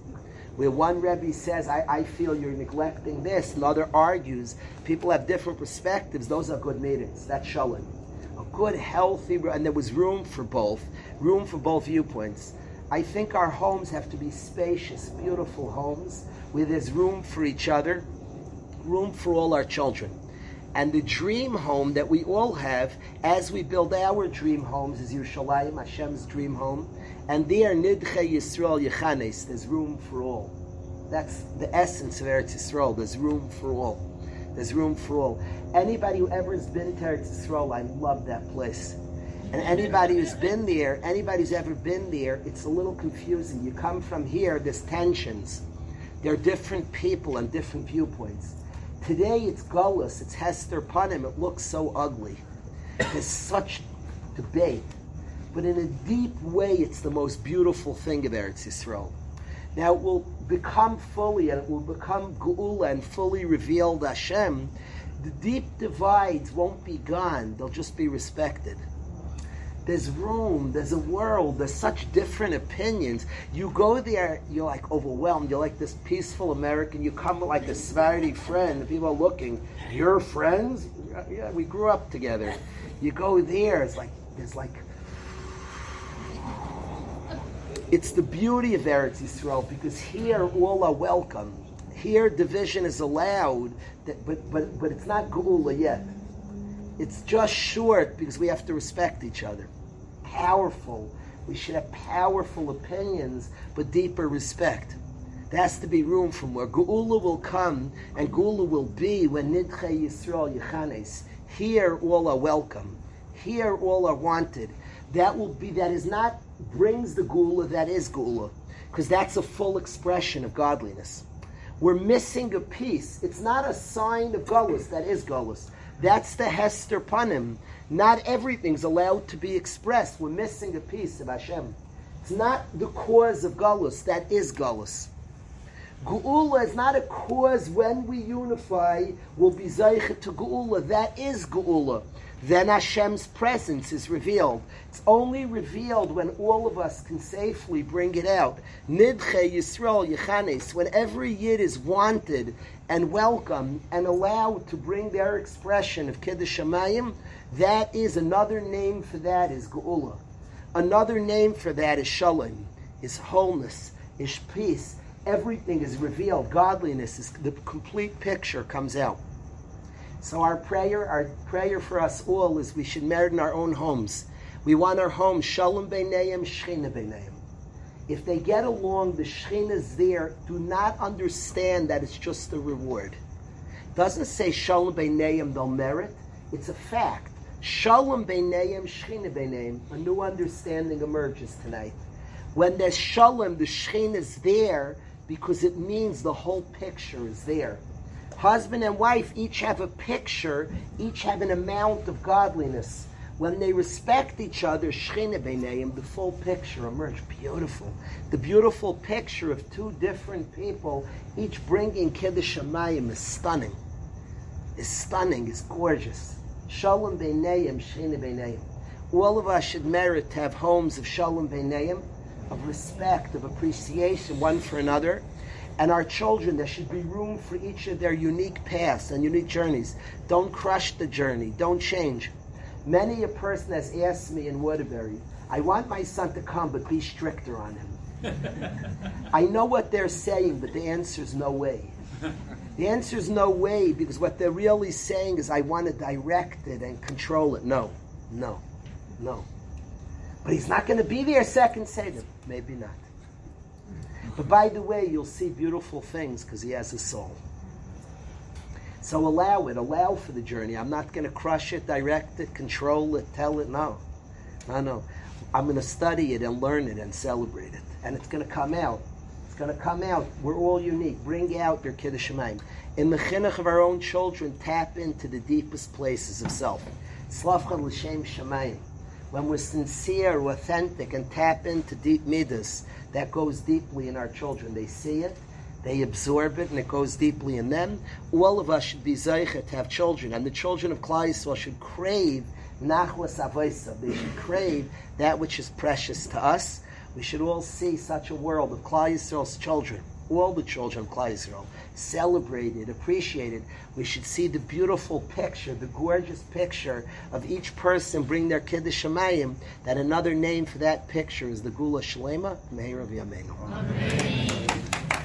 where one Rebbe says, I, I feel you're neglecting this, another argues. People have different perspectives. Those are good meetings. That's shalom. A good, healthy, and there was room for both, room for both viewpoints. I think our homes have to be spacious, beautiful homes where there's room for each other, room for all our children. And the dream home that we all have as we build our dream homes is Yerushalayim, Hashem's dream home. And there, Nidche Yisrael Yechanes, there's room for all. That's the essence of Eretz Yisrael. There's room for all. There's room for all. Anybody who ever has been to Eretz Yisrael, I love that place. And anybody who's been there, anybody who's ever been there, it's a little confusing. You come from here, there's tensions. There are different people and different viewpoints. Today it's Galus, it's Hester Panim, it looks so ugly. There's such debate. But in a deep way, it's the most beautiful thing of Eretz Yisrael. Now it will become fully, and it will become Geula and fully revealed Hashem. The deep divides won't be gone, they'll just be respected. There's room, there's a world, there's such different opinions. You go there, you're like overwhelmed. You're like this peaceful American. You come like a Sephardi friend. The people are looking. You're friends? Yeah, we grew up together. You go there, it's like, there's like, it's the beauty of Eretz Yisrael because here all are welcome. Here division is allowed, but, but, but it's not Geula yet. It's just short because we have to respect each other. Powerful. We should have powerful opinions, but deeper respect. There has to be room from where Geula will come and Geula will be when Nidche Yisrael Yechanes. Here all are welcome. Here all are wanted. That will be, that is not, brings the Geula, that is Geula. Because that's a full expression of godliness. We're missing a piece. It's not a sign of Galus, that is Galus. That's the Hester Panim. Not everything's allowed to be expressed. We're missing a piece of Hashem. It's not the cause of Galus. that is Galus. Geula is not a cause when we unify, we'll be Zaycha to Geula. That is Geula. Then Hashem's presence is revealed. It's only revealed when all of us can safely bring it out. Nidche Yisrael Yechanes, when every Yid is wanted and welcome and allowed to bring their expression of Kiddush Shamayim, that is another name for that is Geula. Another name for that is Shalom, is wholeness, is peace. Everything is revealed. Godliness is the complete picture comes out. So our prayer, our prayer for us all is we should merit in our own homes. We want our homes shalom beinayim, shchina beinayim. If they get along, the shchina is there. Do not understand that it's just a reward. It doesn't say shalom beinayim they'll merit. It's a fact. Shalom beinayim, shchina beinayim. A new understanding emerges tonight. When there's shalom, the shchina is there because it means the whole picture is there. Husband and wife each have a picture, each have an amount of godliness. When they respect each other, Shechina B'neiim, the full picture emerges. Beautiful. The beautiful picture of two different people, each bringing Kiddush Shamayim, is stunning. Is stunning, is gorgeous. Shalom B'neiim, Shechina B'neiim. All of us should merit to have homes of Shalom B'neiim, of respect, of appreciation one for another and our children, there should be room for each of their unique paths and unique journeys. Don't crush the journey. Don't change. Many a person has asked me in Waterbury, I want my son to come, but be stricter on him. I know what they're saying, but the answer is no way. The answer is no way because what they're really saying is, I want to direct it and control it. No, no, no. But he's not going to be there second Seder. Maybe not. But by the way, you'll see beautiful things because he has a soul. So allow it, allow for the journey. I'm not going to crush it, direct it, control it, tell it. No, no, no. I'm going to study it and learn it and celebrate it. And it's going to come out. It's going to come out. We're all unique. Bring out your Kiddush Shemaim. In the chinuch of our own children, tap into the deepest places of self. Slavcha l'shem Shemaim. When we're sincere, authentic, and tap into deep midas, that goes deeply in our children. They see it, they absorb it, and it goes deeply in them. All of us should be zeicha to have children, and the children of Klal Yisrael should crave nachlas avoisa. They should crave that which is precious to us. We should all see such a world of Klal Yisrael's children all the children of Klal Yisrael, celebrated, appreciated. We should see the beautiful picture, the gorgeous picture of each person bring their kid to Shemayim, that another name for that picture is the Geula Shlema, Meir of Yameinu.